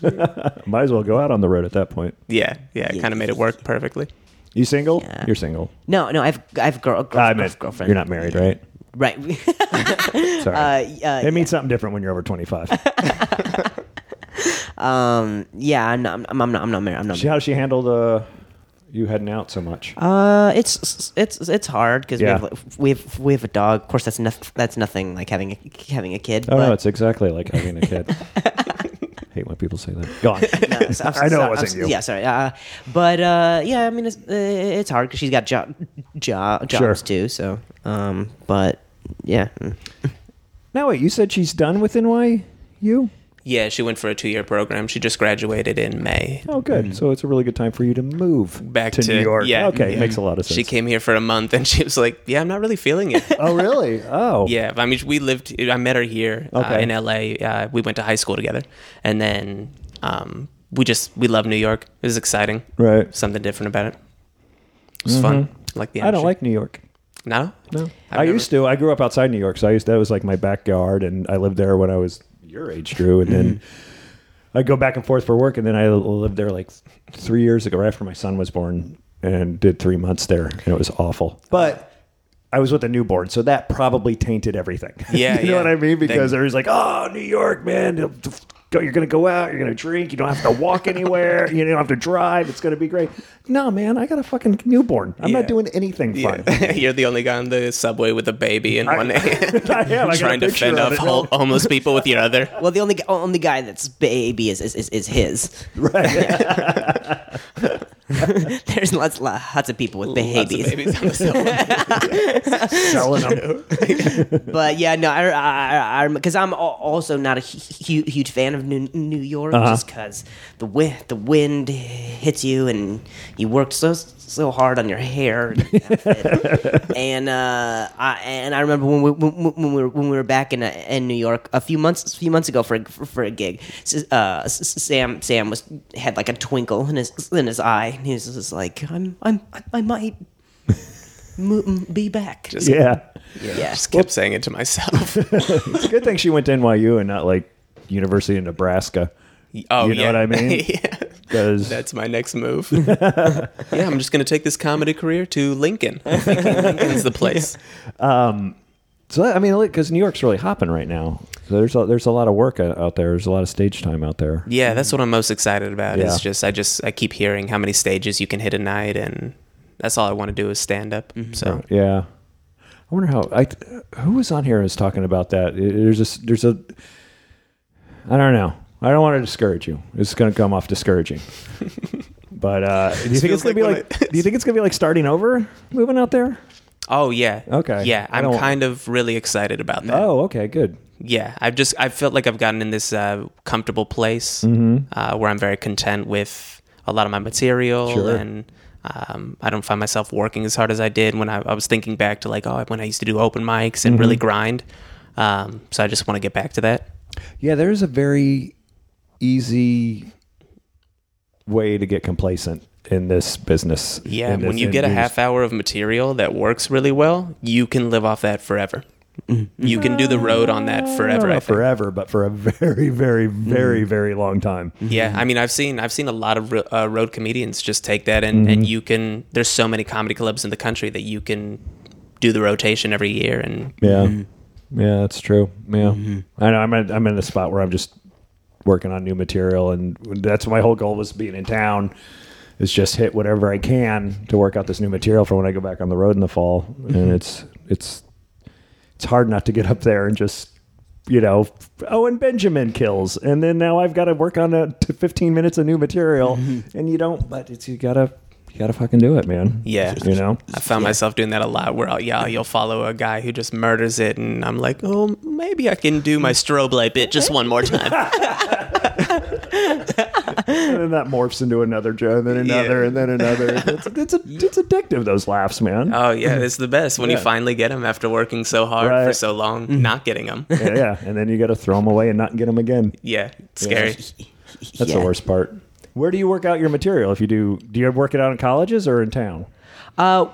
Might as well go out on the road at that point. Yeah, yeah, it kind of made it work perfectly. You single? Yeah. You're single. No, no. I've I've girl, girl, I meant girlfriend. You're not married, right? Right. Sorry. uh, uh, it means something different when you're over 25. um. Yeah. I'm not. I'm, I'm not. I'm not married. I'm not. She- How does she handle the you heading out so much? Uh, it's it's it's hard because Yeah. we have we have we have a dog. Of course, that's nothing. That's nothing like having a having a kid. Oh but, no, it's exactly like having a kid. Hate when people say that. Go on. No, so- I'm I know it wasn't I'm- you. Yeah, sorry. Uh, but uh, yeah, I mean, it's uh, it's hard because she's got job, job jobs Sure. too. So, um, but yeah. Now wait, you said she's done with NYU? Yeah, she went for a two year program. She just graduated in May. Oh, good. So it's a really good time for you to move Back to, to, New York. Yeah, Okay, yeah. makes a lot of sense. She came here for a month and she was like, "Yeah, I'm not really feeling it." Oh, really? Oh, yeah, I mean, we lived. I met her here uh, in LA. Uh, we went to high school together, and then um, we just we love New York. It was exciting. Right. Something different about it. It was fun. Like the Mm-hmm. I don't like New York. no. No, I've I never- used to. I grew up outside New York, so I used that was like my backyard, and I lived there when I was your age, Drew. And then Mm-hmm. I'd go back and forth for work, and then I lived there like three years ago, right after my son was born, and did three months there, and it was awful. But I was with a newborn, so that probably tainted everything. Yeah, you know yeah. what I mean? Because They- was like, "Oh, New York, man." Go, you're going to go out. You're going to drink. You don't have to walk anywhere. you don't have to drive. It's going to be great. No, man, I got a fucking newborn. I'm Yeah. not doing anything fun. Yeah. You're the only guy on the subway with a baby in one hand, I am. I trying to fend off it. homeless people with your other. well, the only only guy that's baby is is, is, is his. There's lots, lots of people with Lots of babies. babies on the subway. Selling them. But yeah, no, I, I, I, because I'm also not a hu- hu- huge fan of New, New York, Uh-huh. just because the wind, the wind hits you, and you worked so so hard on your hair, and, and uh, I and I remember when we when, when we were when we were back in uh, in New York a few months a few months ago for a, for, for a gig. Uh, S- S- Sam Sam was had like a twinkle in his in his eye, and he was just like, I'm I'm I might. m- be back. Just, Yeah. yeah. just kept saying it to myself. It's a good thing she went to NYU and not like University of Nebraska. Oh, You know yeah. what I mean? yeah. Because That's my next move. yeah, I'm just going to take this comedy career to Lincoln. Lincoln's the place. Um, so I mean, because New York's really hopping right now. So there's a, there's a lot of work out there. There's a lot of stage time out there. Yeah, that's what I'm most excited about. Yeah. Is just I just I keep hearing how many stages you can hit a night, and that's all I want to do is stand up. Mm-hmm. So Yeah. I wonder how I who was on here and was talking about that. There's a there's a I don't know. I don't want to discourage you. It's going to come off discouraging. but uh, do you think it's going to be like do you think it's going to be like starting over, moving out there? Oh yeah. Okay. Yeah, I I'm don't- kind of really excited about that. Oh, okay, good. Yeah, I've just I felt like I've gotten in this uh, comfortable place Mm-hmm. uh, where I'm very content with a lot of my material, Sure. and um, I don't find myself working as hard as I did when I, I was thinking back to like oh when I used to do open mics and Mm-hmm. really grind. Um, so I just want to get back to that. Yeah, there's a very easy way to get complacent in this business. Yeah, in when you get a half hour of material that works really well, you can live off that forever. Mm-hmm. You can do the road on that forever. Not forever, but for a very, very, mm-hmm. very, very long time. Yeah, I mm-hmm. mean, I've seen I've seen a lot of uh, road comedians just take that and Mm-hmm. and you can. There's so many comedy clubs in the country that you can do the rotation every year and Yeah, yeah, that's true. Yeah, I know. I'm at, I'm in a spot where I'm just working on new material, and that's my whole goal was being in town. Is just hit whatever I can to work out this new material for when I go back on the road in the fall, and mm-hmm. it's it's it's hard not to get up there and just you know oh and benjamin kills and then now i've got to work on a t- 15 minutes of new material mm-hmm. and you don't but it's you gotta you gotta fucking do it man Yeah. you know I found myself doing that a lot. Where I'll, yeah, you'll follow a guy who just murders it, and I'm like, oh, maybe I can do my strobe light bit just one more time. and then that morphs into another joke and then another Yeah. and then another it's, it's, a, it's addictive those laughs man oh yeah, it's the best when Yeah. you finally get them after working so hard for Right. Mm-hmm. so long, not getting them. yeah, yeah and then you gotta throw them away and not get them again Yeah, it's scary. that's Yeah. the worst part where do you work out your material? If you do do you work it out in colleges or in town? Uh,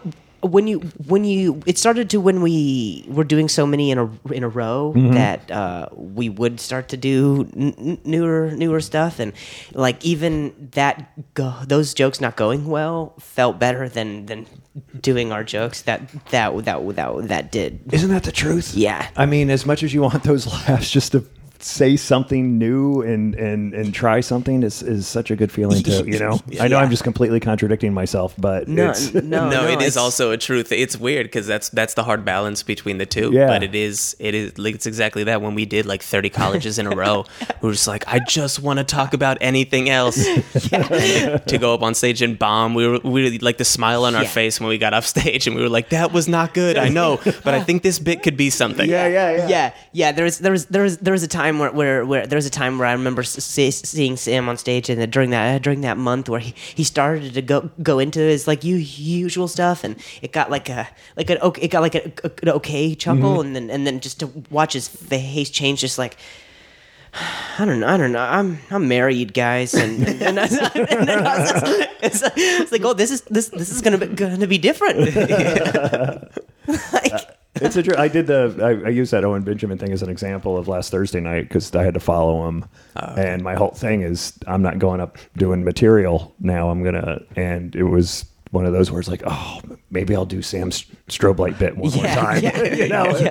when you when you it started to when we were doing so many in a in a row Mm-hmm. that uh, we would start to do n- n- newer newer stuff. And like even that go, those jokes not going well felt better than than doing our jokes that that that that that did. Isn't that the truth? Yeah. i mean as much as you want those laughs just to say something new and and and try something is is such a good feeling to you know i know i'm just completely contradicting myself but no it's no no, it is it's- also a truth. It's weird because that's that's the hard balance between the two. Yeah. But it is it is like it's exactly that. When we did like thirty colleges in a row, we were just like, I just want to talk about anything else. to go up on stage and bomb, we were we were like the smile on our Yeah. face when we got off stage, and we were like, that was not good. I know, but I think this bit could be something. yeah yeah yeah yeah, yeah. There was there was there was there was a time where where, where there was a time where I remember see, seeing Sam on stage, and during that during that month where he, he started to go go into his like usual stuff, and it got like a like an okay, it got like a, a- an okay chuckle, mm-hmm. and then and then just to watch his face change, just like. I don't know. I don't know. I'm I'm married, guys, and, and, and, I, and I just- it's, it's like, oh, this is this this is gonna be gonna be different. like, it's a. I did the. I, I used that Owen Benjamin thing as an example of last Thursday night because I had to follow him, oh, and my whole thing is I'm not going up doing material now. I'm gonna, and it was one of those where it's like, oh, maybe I'll do Sam's strobe light bit one more time. yeah, you know.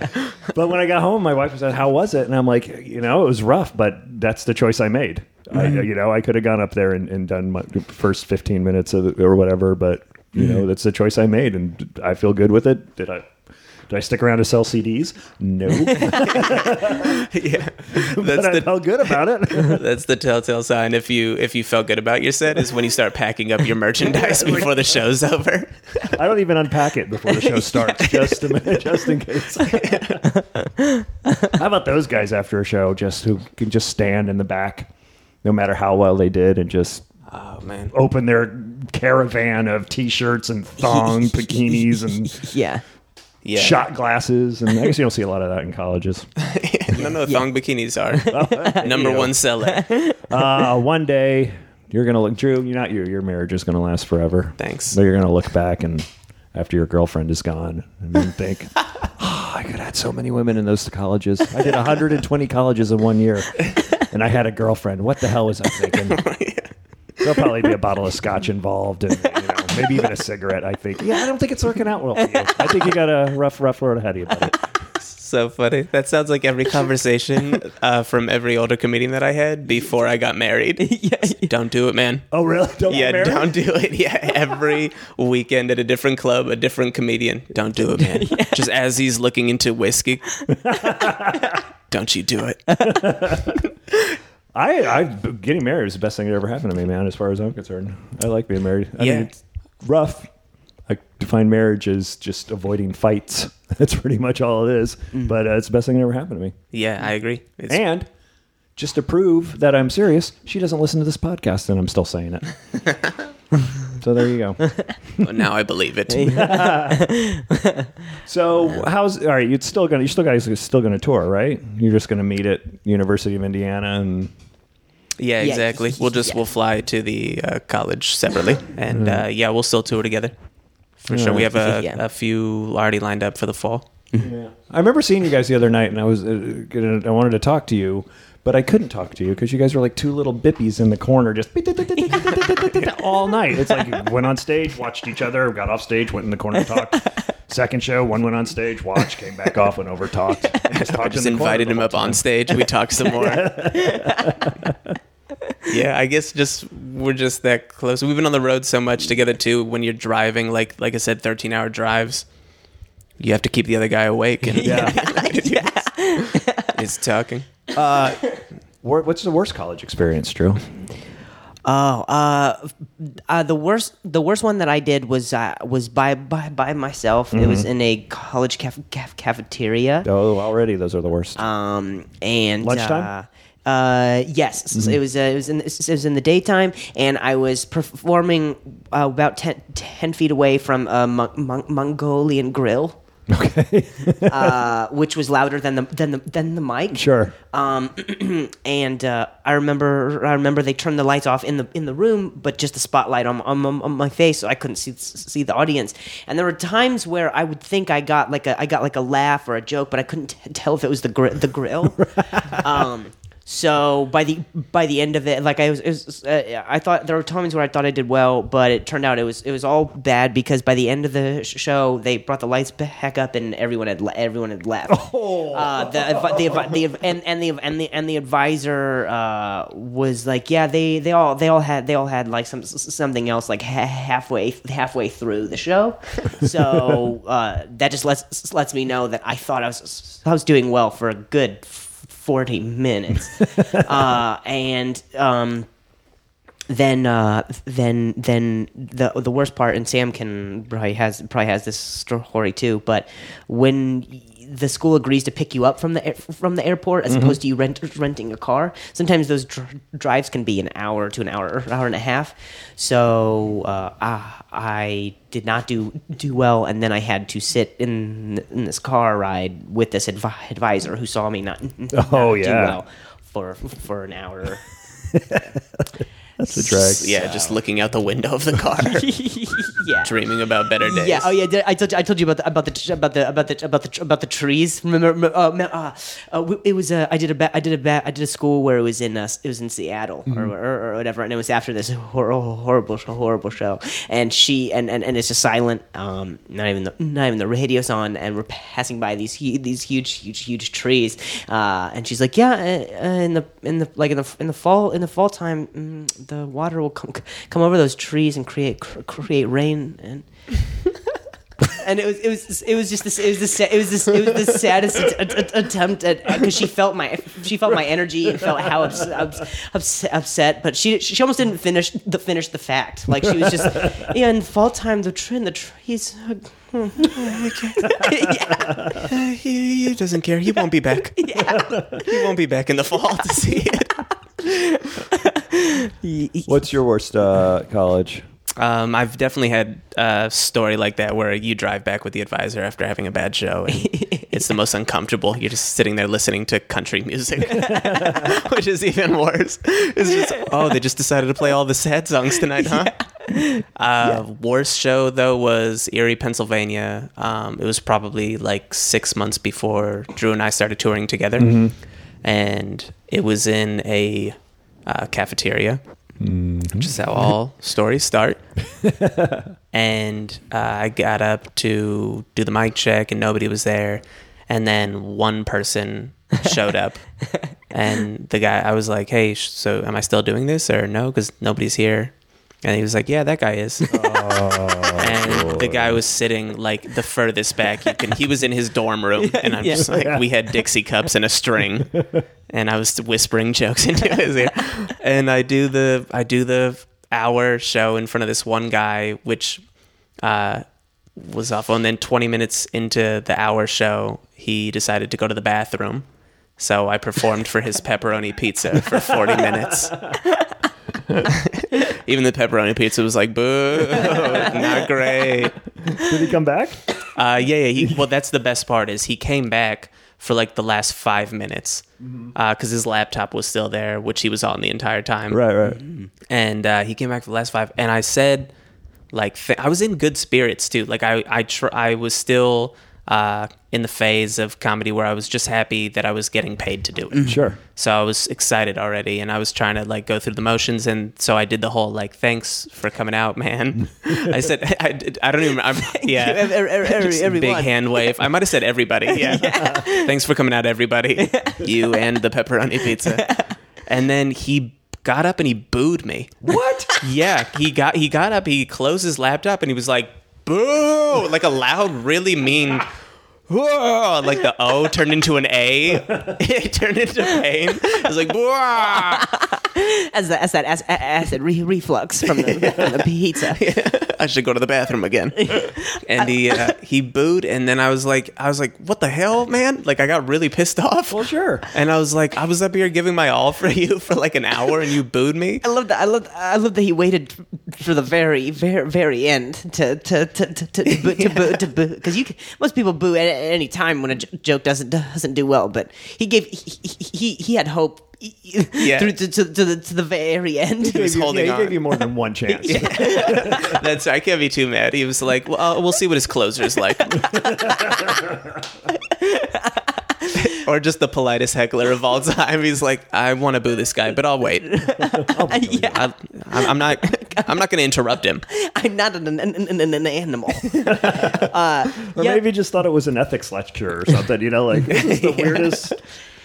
But when I got home, my wife was like, "How was it?" And I'm like, you know, it was rough, but that's the choice I made. I, mm-hmm. you know, I could have gone up there and, and done my first 15 minutes of, or whatever, but you mm-hmm. know, that's the choice I made, and I feel good with it. Did I Do I stick around to sell CDs? No, yeah, but that's I the felt good about it. that's the telltale sign. If you if you felt good about your set, is when you start packing up your merchandise before the show's over. I don't even unpack it before the show starts, just to, just in case. how about those guys after a show, just who can just stand in the back, no matter how well they did, and just Oh man, open their caravan of t-shirts and thong bikinis and Yeah. Yeah. shot glasses, and I guess you don't see a lot of that in colleges. no, no, thong bikinis are number one seller. Uh, one day you're gonna look, Drew. You're not you. Your marriage is gonna last forever. Thanks. But you're gonna look back and after your girlfriend is gone and then think, oh, I could have had so many women in those colleges. I did 120 colleges in one year, and I had a girlfriend. What the hell was I thinking? There'll probably be a bottle of scotch involved, and you know, maybe even a cigarette. I think. Yeah, I don't think it's working out well for you. I think you got a rough, rough road ahead of you, buddy. So funny. That sounds like every conversation uh, from every older comedian that I had before I got married. Don't do it, man. Oh, really? Don't Yeah, get don't do it. Yeah, every weekend at a different club, a different comedian. Don't do it, man. Just as he's looking into whiskey. don't you do it. I, I getting married is the best thing that ever happened to me, man. As far as I'm concerned, I like being married. I Yeah. mean, it's rough. I define marriage as just avoiding fights. That's pretty much all it is. But uh, it's the best thing that ever happened to me. Yeah, I agree. It's, And just to prove that I'm serious, she doesn't listen to this podcast, and I'm still saying it. so there you go. well, now I believe it. So how's all right? You're still gonna you're still guys are still gonna tour, right? You're just gonna meet at University of Indiana and Yeah, Yeah, exactly. We'll just yeah. we'll fly to the uh, college separately, and uh, yeah, we'll still tour together for sure. We have a, Yeah. a few already lined up for the fall. Yeah. I remember seeing you guys the other night, and I was uh, gonna, I wanted to talk to you, but I couldn't talk to you because you guys were like two little bippies in the corner, just all night. It's like you went on stage, watched each other, got off stage, went in the corner, talked. Second show, one went on stage, watched, came back off, went over, talked. and Just, talked Just in invited him whole up on stage. We talked some more. Yeah, I guess just we're just that close. We've been on the road so much together too. When you're driving, like like I said, 13 hour drives, you have to keep the other guy awake and Yeah. it's talking. Wor- What's the worst college experience, Drew? Oh, uh, uh, the worst, the worst one that I did was uh, was by by by myself. It was in a college caf- caf- cafeteria. Oh, already those are the worst. Um, and Lunchtime? Uh, yes, So it was. Uh, it was in. It was in the daytime, and I was performing uh, about 10, 10 feet away from a Mon- Mon- Mongolian grill. okay, uh, which was louder than the than the than the mic. sure. Um, and uh, I remember I remember they turned the lights off in the in the room, but just the spotlight on on, on my face, so I couldn't see see the audience. And there were times where I would think I got like a I got like a laugh or a joke, but I couldn't t- tell if it was the gr- the grill. um, so by the by the end of it, like I was, it was uh, I thought there were times where I thought I did well, but it turned out it was it was all bad because by the end of the sh- show they brought the lights back up and everyone had le- everyone had left. Uh, the, the, the and and the and the and the advisor uh, was like, yeah, they they all they all had they all had like some something else like ha- halfway halfway through the show, so uh, that just lets lets me know that I thought I was I was doing well for a good forty minutes, uh, and um, then uh, then then the the worst part, and Sam can probably has probably has this story too. But when the school agrees to pick you up from the air- from the airport as opposed to you rent, renting a car, sometimes those dr- drives can be an hour to an hour or an hour and a half. So uh, I, I did not do do well, and then I had to sit in in this car ride with this advi- advisor who saw me not, not Oh, do yeah. well for for an hour. That's a drag. Yeah, just looking out the window of the car, yeah. dreaming about better days. Yeah. Oh, yeah. did- I told you. I told you about the about the about the about the about the about the trees. Remember? remember- Uh, me- uh, uh, we- it was. Uh, I did a. ba- I did a. ba- I did a school where it was in. Uh, it was in Seattle or, or, or whatever, and it was after this hor- horrible horrible show. And she and, and, and it's just silent. Um, not even the not even the radio's on, and we're passing by these hu- these huge huge huge trees. Uh, and she's like, yeah, uh, uh, in the in the like in the in the fall in the fall time, mm, the water will come come over those trees and create cr- create rain and. and it was it was it was just this it was this it was this it was the saddest att- att- attempt at because she felt my she felt my energy and felt how ups, ups, ups, upset, but she she almost didn't finish the finish the fact. Like she was just yeah. In fall time, the tree the trees. yeah, Uh, he, he doesn't care. He won't be back. yeah. He won't be back in the fall to see it. What's your worst uh, college? Um, I've definitely had a story like that where you drive back with the advisor after having a bad show. And it's the most uncomfortable. You're just sitting there listening to country music, which is even worse. It's just, oh, they just decided to play all the sad songs tonight, huh? Uh, Worst show though was Erie, Pennsylvania. Um, it was probably like six months before Drew and I started touring together, and it was in a uh, cafeteria which is how all stories start. and uh, I got up to do the mic check, and nobody was there. And then one person showed up, and the guy, I was like, "Hey, sh- so am I still doing this or no? Because nobody's here." And he was like, "Yeah, that guy is." and the guy was sitting like the furthest back you can. He was in his dorm room, and I'm just like, we had Dixie cups and a string, and I was whispering jokes into his ear. And I do the I do the hour show in front of this one guy, which uh, was awful. And then 20 minutes into the hour show, he decided to go to the bathroom. So I performed for his pepperoni pizza for 40 minutes. Even the pepperoni pizza was like, boo, not great. Did he come back? Uh, yeah, yeah. He, well, that's the best part is he came back for like the last five minutes because his laptop was still there, which he was on the entire time. Right, right. And uh, he came back for the last five, and I said, like, th- I was in good spirits too. Like, I, I, tr- I was still uh, in the phase of comedy where I was just happy that I was getting paid to do it. Sure. So I was excited already, and I was trying to like go through the motions, and so I did the whole like, "Thanks for coming out, man." I said, I, did- I don't even. I'm, yeah, Every- every- every- big hand wave. I might have said everybody. Yeah. Thanks for coming out, everybody. You and the pepperoni pizza. And then he got up and he booed me. What? Yeah, he got he got up, he closed his laptop, and he was like, "Boo!" Like a loud, really mean. Whoa, like the O turned into an A. It turned into pain. It was like, "Whoa." as that as that as, acid re- reflux from the, from the pizza. I should go to the bathroom again. And he uh, he booed, and then I was like, I was like, what the hell, man? Like I got really pissed off. Well, sure. And I was like, I was up here giving my all for you for like an hour, and you booed me. I love that. I love. I love that he waited for the very, very, very end to to to to to, boo, to boo to boo because you most people boo at, at any time when a j- joke doesn't doesn't do well. But he gave he he, he had hope. Yeah. through to, to, to the to the very end. He was He- holding yeah, he on. gave you more than one chance. That's I can't be too mad. He was like, well, uh, we'll see what his closer's like. or just the politest heckler of all time. He's like, I want to boo this guy, but I'll wait. yeah, I, I'm I'm not. I'm not going to interrupt him. I'm not an, an, an, an animal. Or uh, Yeah. maybe just thought it was an ethics lecture or something. You know, like this is the weirdest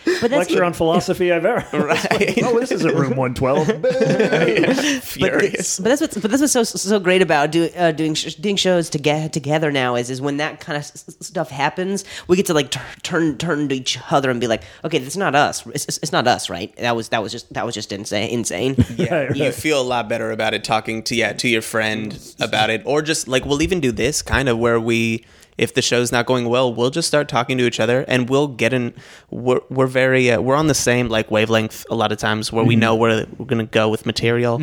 But that's lecture on philosophy I've ever. Right. oh, this isn't room one twelve. Furious. But that's what's but that's what's so so great about do, uh, doing sh- doing shows to get together now is is when that kind of s- s- stuff happens, we get to like tur- turn turn to each other and be like, okay, that's not us. It's, it's, it's not us, right? That was that was just that was just insane. Insane. Yeah, you feel a lot better about it talking to yeah to your friend about it, or just like we'll even do this kind of where we, if the show's not going well, we'll just start talking to each other, and we'll get in. We're we're very uh, we're on the same like wavelength a lot of times where we know where we're gonna go with material.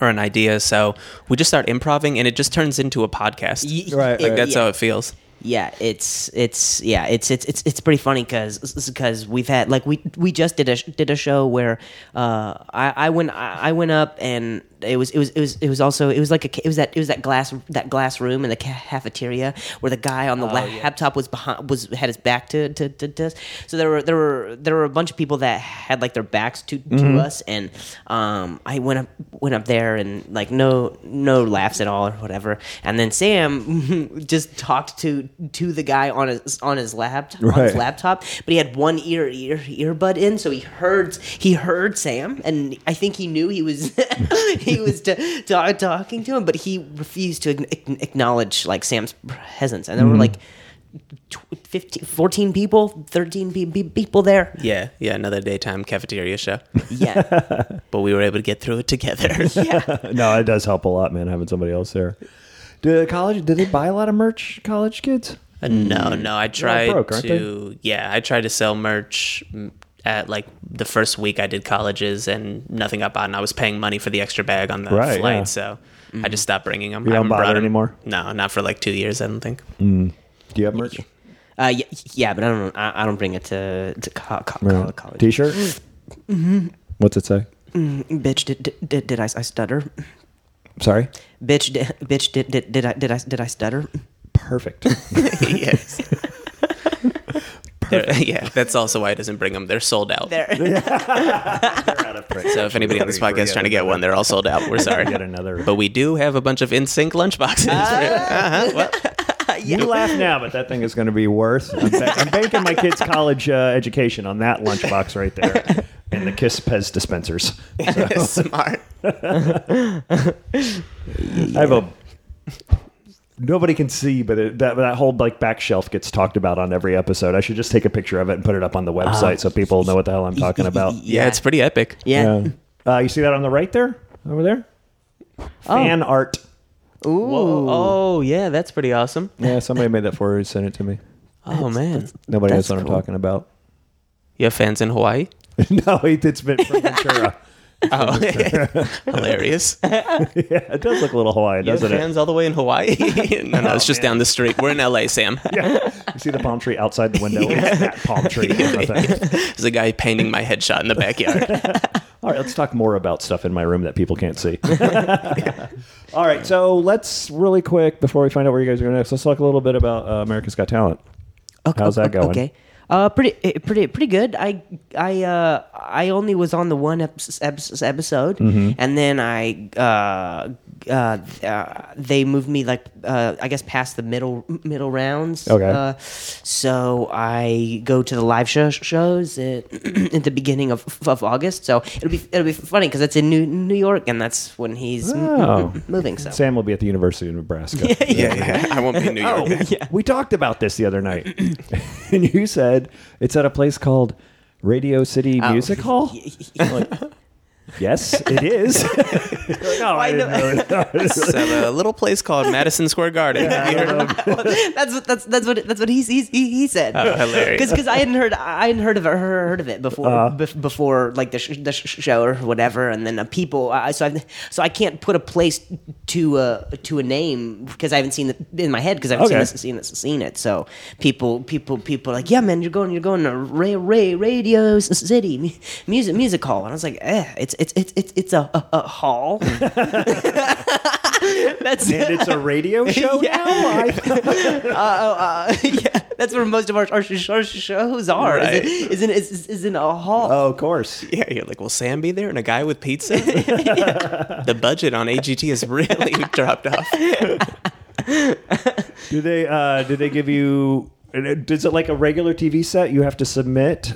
Or an idea, so we just start improving, and it just turns into a podcast. Y- Right, Like right. that's yeah. how it feels. yeah it's it's yeah it's it's it's, it's pretty funny because because we've had like we we just did a did a show where uh i i went i I went up and it was it was it was it was also it was like a it was that it was that glass that glass room in the cafeteria where the guy on the laptop was behind was had his back to to, to, to us. so there were there were there were a bunch of people that had like their backs to to us. And um i went up went up there and like no no laughs at all or whatever. And then sam just talked to to the guy on his on his laptop on his laptop, but he had one ear ear earbud in, so he heard he heard Sam, and I think he knew he was he was t- ta- talking to him, but he refused to acknowledge like Sam's presence, and there were like. tw- 15, 14 people, 13 pe- pe- people there. Yeah, yeah, another daytime cafeteria show. Yeah. But we were able to get through it together. yeah. no, it does help a lot, man, having somebody else there. Did college? Did they buy a lot of merch? College kids? Uh, no, no, I tried broke, aren't to. Yeah, I tried to sell merch mm, at like the first week I did colleges, and nothing got bought. And I was paying money for the extra bag on the Right, flight, yeah. so I just mm-hmm. stopped bringing them. You I don't haven't bother brought 'em- anymore? No, not for like two years. I don't think. Mm. Do you have merch? Uh, yeah, yeah, but I don't. I, I don't bring it to to co- co- No. college. T-shirt. Mm-hmm. What's it say? Mm, bitch, did, did, did, did I, I stutter? Sorry. Bitch, did, bitch, did, did, did I did I did I stutter? Perfect. yes. They're- yeah, that's also why he doesn't bring them. They're sold out. There. So if anybody on this podcast is trying to get one, they're all sold out. We're sorry. Get another. But we do have a bunch of NSYNC lunchboxes. uh-huh. well, You laugh now, but that thing is going to be worth. I'm, ba- I'm banking my kids' college uh, education on that lunchbox right there, and the Kiss Pez dispensers. smart. I have a. Nobody can see, but it, that that whole like back shelf gets talked about on every episode. I should just take a picture of it and put it up on the website so people know what the hell I'm talking about. Yeah, it's pretty epic. Yeah. Uh, you see that on the right there, over there? Fan art. Whoa. Oh, yeah, that's pretty awesome. Yeah, somebody made that for you. And sent it to me. Oh, man. Nobody knows that's what I'm talking about. You have fans in Hawaii? no, it's been from Ventura. Oh, hilarious. Yeah, it does look a little Hawaiian, have doesn't it? fans all the way in Hawaii? no, no, it's just down the street. We're in LA, Sam. Yeah. You see the palm tree outside the window? It's that palm tree. on the. There's a guy painting my headshot in the backyard. All right, let's talk more about stuff in my room that people can't see. All right, so let's really quick before we find out where you guys are going next. Let's talk a little bit about uh, America's Got Talent. Okay, How's that going? Okay. Uh, pretty, eh, pretty, pretty good. I, I, uh, I only was on the one ep- ep- episode, Mm-hmm. and then I, uh, uh, uh, they moved me like, uh, I guess past the middle, middle rounds. Okay. Uh, so I go to the live show shows at, at the beginning of, of August. So it'll be, it'll be funny because it's in New New York, and that's when he's Oh. m- moving. So. Sam will be at the University of Nebraska. yeah, yeah. I won't be in New York. Oh, yeah. we talked about this the other night, and you said it's at a place called Radio City. Music Hall. Like, yes, it is. You're like, oh, I, I didn't know. it. It's at a little place called Madison Square Garden. Have you heard of it? that's what that's that's what that's what he's, he's, he he said. Oh, hilarious. Because I hadn't heard I hadn't heard of it heard of it before Uh-huh. bef- before like the sh- the sh- show or whatever, and then uh, people. I so I so I can't put a place to uh, to a name because I haven't seen it in my head because I haven't Okay. seen this, seen this seen it. So people people people are like yeah man you're going you're going to Ray Ray Radio City mu- music music hall and I was like eh it's it's it's it's it's a a, a hall. That's and it's a radio show Yeah. now. I- uh, yeah, that's where most of our, our, our shows are. Right. Is, it, is, in, is, is in a hall. oh, of course. Yeah, you're like, will Sam be there and a guy with pizza? the budget on AGT has really dropped off. Do they? Uh, did they give you? Is it like a regular TV set? You have to submit.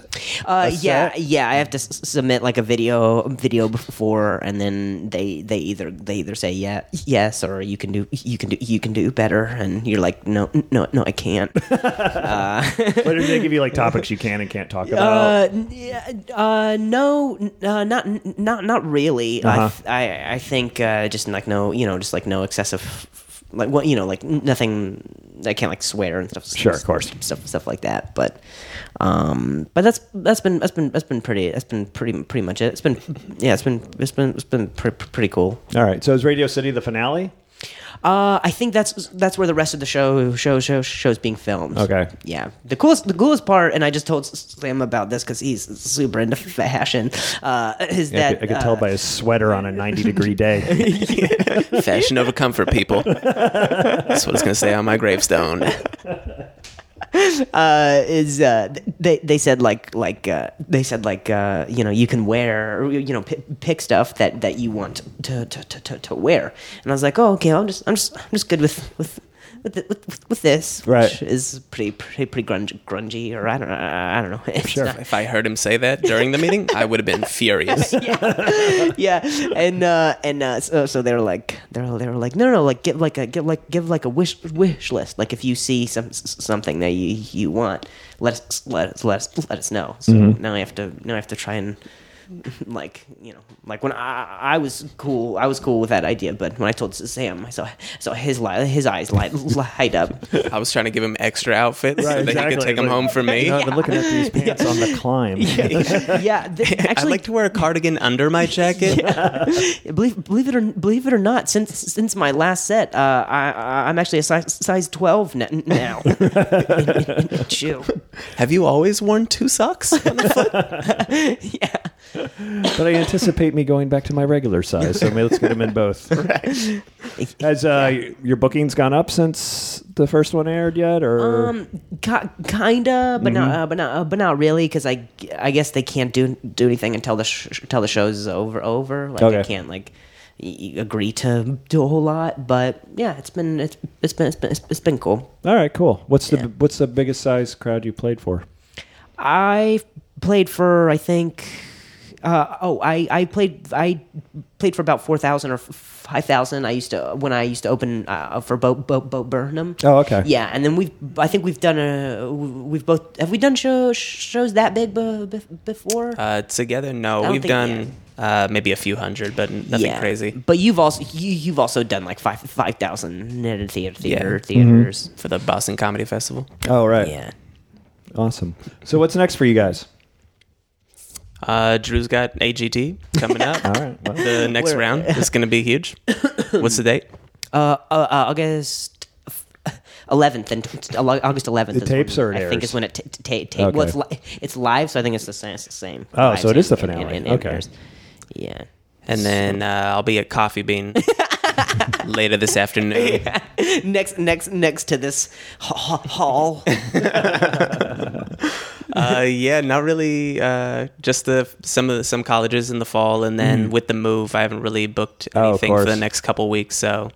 uh, yeah, yeah. I have to s- submit like a video video before, and then they they either they either say yeah yes or you can do you can do you can do better, and you're like no no no I can't. But do they give you like topics you can and can't talk about? Uh, yeah, uh, no, uh, not not not really. I, Uh-huh. I I think uh, just like no, you know, just like no excessive, like what you know, like nothing. I can't like swear and stuff. Sure, of course. stuff stuff like that. But, um, but that's that's been that's been that's been pretty that's been pretty pretty much it. It's been yeah, it's been it's been it's been pre- pretty cool. All right. So is Radio City the finale? Uh, I think that's that's where the rest of the show show show shows being filmed. Okay. Yeah, the coolest the coolest part, and I just told Sam about this because he's super into fashion. Uh, is Yeah, I that could, I could uh, tell by his sweater on a 90 degree day. Fashion over comfort, people. That's what it's going to say on my gravestone. uh, is uh, they they said like like uh, they said like uh, you know you can wear you know p- pick stuff that, that you want to to, to, to to wear, and I was like oh okay I'm just I'm just I'm just good with with with, the, with with this, which is pretty pretty pretty grungy, grungy or I don't know, I don't know. It's Sure. not- If I heard him say that during the meeting, I would have been furious. yeah, yeah, and uh, and uh, so, so they're like, they're they were like, no, no, no, like give like a give like give like a wish wish list. Like if you see some something that you you want, let us let us let us let us know. So now I have to now I have to try and like you know like when I I was cool I was cool with that idea, but when I told Sam, I saw saw his light his eyes light light up. I was trying to give him extra outfits so Right, that he could exactly. take them Like- home for me. You know, I've been looking at these pants on the climb. yeah, th- I actually, like to wear a cardigan under my jacket. believe believe it or believe it or not, since since my last set, uh, I I- I'm actually a size size twelve n- now. in, in, in shoe. Have you always worn two socks? on the foot? Yeah. But I anticipate me going back to my regular size, so maybe let's get them in both. Has uh, your bookings gone up since the first one aired yet, or Um, ki- kinda, but not, uh, but not, uh, but not really, because I, I guess they can't do do anything until the sh- until the show's over. Over, like Okay. they can't like y- y- agree to do a whole lot. But yeah, it's been it's it's been it's been it's, it's been cool. all right, cool. What's the Yeah. what's the biggest size crowd you played for? I played for I think. Uh, oh, I, I played I played for about four thousand or five thousand. I used to when I used to open uh, for Bo, Bo, Bo Burnham. Oh, okay. Yeah, and then we've I think we've done a we've both have we done show, shows that big be, be, before? Uh, together, no. We've think- done uh, maybe a few hundred, but nothing yeah. crazy. But you've also you, you've also done like five five thousand theater theater Yeah. theaters. For the Boston Comedy Festival. Oh, right. Yeah. Awesome. So what's next for you guys? Uh, Drew's got AGT coming up. All right. Well, The next Where- round is going to be huge. What's the date? Uh, uh, uh August eleventh and t- t- August eleventh. The tapes or it I think airs? is when it t- t- ta- tape. Well, it's, li- it's live, so I think it's the same. It's the same. Oh, Live so it is the and- and- finale. and- and Okay. airs. Yeah. And then uh, I'll be at Coffee Bean later this afternoon. next, next, next to this ha- ha- hall. Uh, yeah, not really. Uh, just the some of the, some colleges in the fall, and then with the move, I haven't really booked. Oh, anything for the next couple weeks. So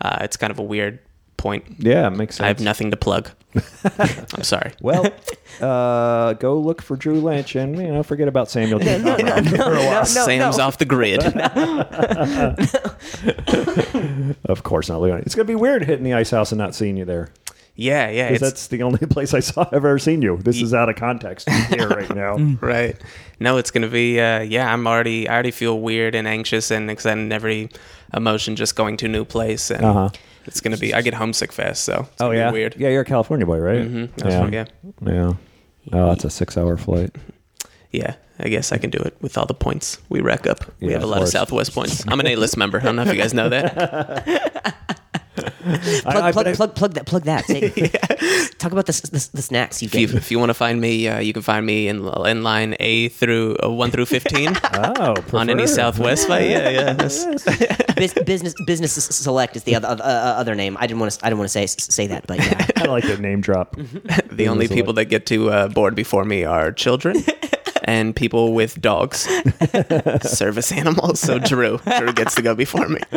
uh, it's kind of a weird point. yeah, it makes sense. I have nothing to plug. I'm sorry. Well, uh, go look for Drew Lynch and you know forget about Samuel. J. no, no, for a while. no, Sam's no. off the grid. Of course not. Leon. It's gonna be weird hitting the ice house and not seeing you there yeah, yeah. because that's the only place I saw I've ever seen you. This is out of context here right now. right. No, it's gonna be. Uh, yeah, I'm already. I already feel weird and anxious and excited in every emotion just going to a new place. And Uh huh. it's gonna be. I get homesick fast, so it's Oh gonna be yeah, weird. Yeah, you're a California boy, right? Mhm, yeah. right, yeah. Yeah. Oh, that's a six-hour flight. Yeah, I guess I can do it with all the points we rack up. We Yeah, have a of lot course. of Southwest points. I'm an A-list member. I don't know if you guys know that. Plug, I- I- plug, but I- plug, plug that. Plug that. Say- Talk about the, the, the snacks you If you, if you want to find me, uh, you can find me in in line A through uh, one through fifteen. fifteen Oh, on any. Southwest flight. Yeah, yeah. That's- Bus- business business select is the other uh, other name. I didn't want to. I didn't want to say say that, but yeah. I like the name drop. the only Business people that get to uh, board before me are children and people with dogs, service animals. So Drew, Drew gets to go before me.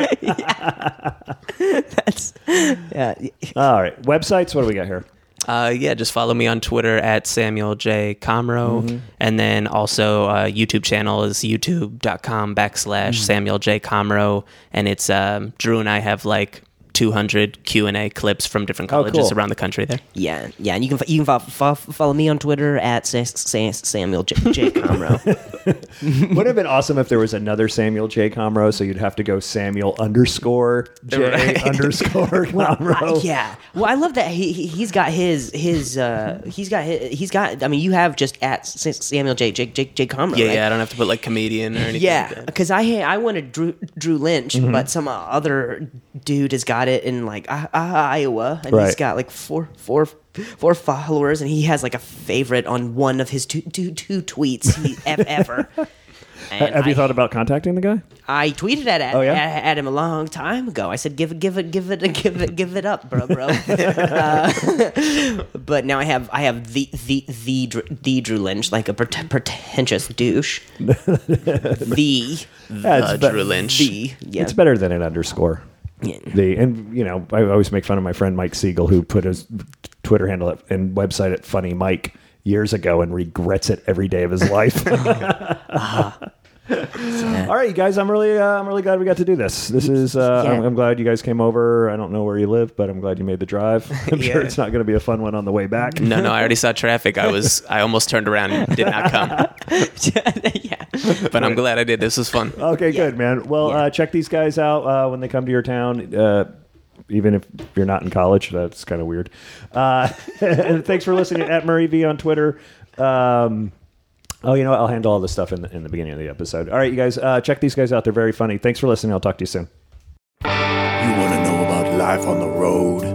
That's yeah. All right, websites. What do we got here? Uh, yeah, just follow me on Twitter at Samuel J. Comroe. And then also uh, YouTube channel is youtube.com backslash Samuel J. Comroe. And it's um, Drew and I have like 200 Q&A clips from different Oh, colleges cool. around the country there. Yeah, yeah, and you can you can follow, follow me on Twitter at Sa- Sa- Samuel J. J. Comroe. Would it have been awesome if there was another Samuel J. Comroe, so you'd have to go Samuel underscore J Right. underscore Comroe. yeah, well, I love that he he- he's got his his uh he's got his, he's got. I mean, you have just at Samuel J. J. J. J. Comroe. Yeah, right? yeah, I don't have to put like comedian or anything Yeah, like because I had- I wanted Drew Drew Lynch, Mm-hmm. but some other dude has got it in like I- I- Iowa, and he's got like four four four followers, and he has like a favorite on one of his two two two tweets he, ever. And Have you I- thought about contacting the guy? I tweeted at, at, Oh, yeah? at, at him a long time ago. I said, "Give it, give it, give it, give it, give it up, bro, bro." uh, but now I have, I have the the the the Drew Lynch, like a pret- pretentious douche. the Yeah, Uh, be- Drew Lynch. the yeah. It's better than an underscore. The and you know I always make fun of my friend Mike Siegel who put his Twitter handle at, and website at Funny Mike years ago and regrets it every day of his life. Ah. All right, you guys, I'm really, uh, I'm really glad we got to do this. This is, uh, Yeah. I'm, I'm glad you guys came over. I don't know where you live, but I'm glad you made the drive. I'm sure Yeah. it's not going to be a fun one on the way back. No, no, I already saw traffic. I was, I almost turned around and did not come. yeah. But I'm glad I did. This was fun. Okay, good, man. Well, uh, check these guys out uh, when they come to your town. Uh, even if you're not in college, that's kind of weird. Uh, and thanks for listening at Murray V on Twitter. Um, oh, you know what? I'll handle all this stuff in the, in the beginning of the episode. All right, you guys, uh, check these guys out. They're very funny. Thanks for listening. I'll talk to you soon. You want to know about life on the road?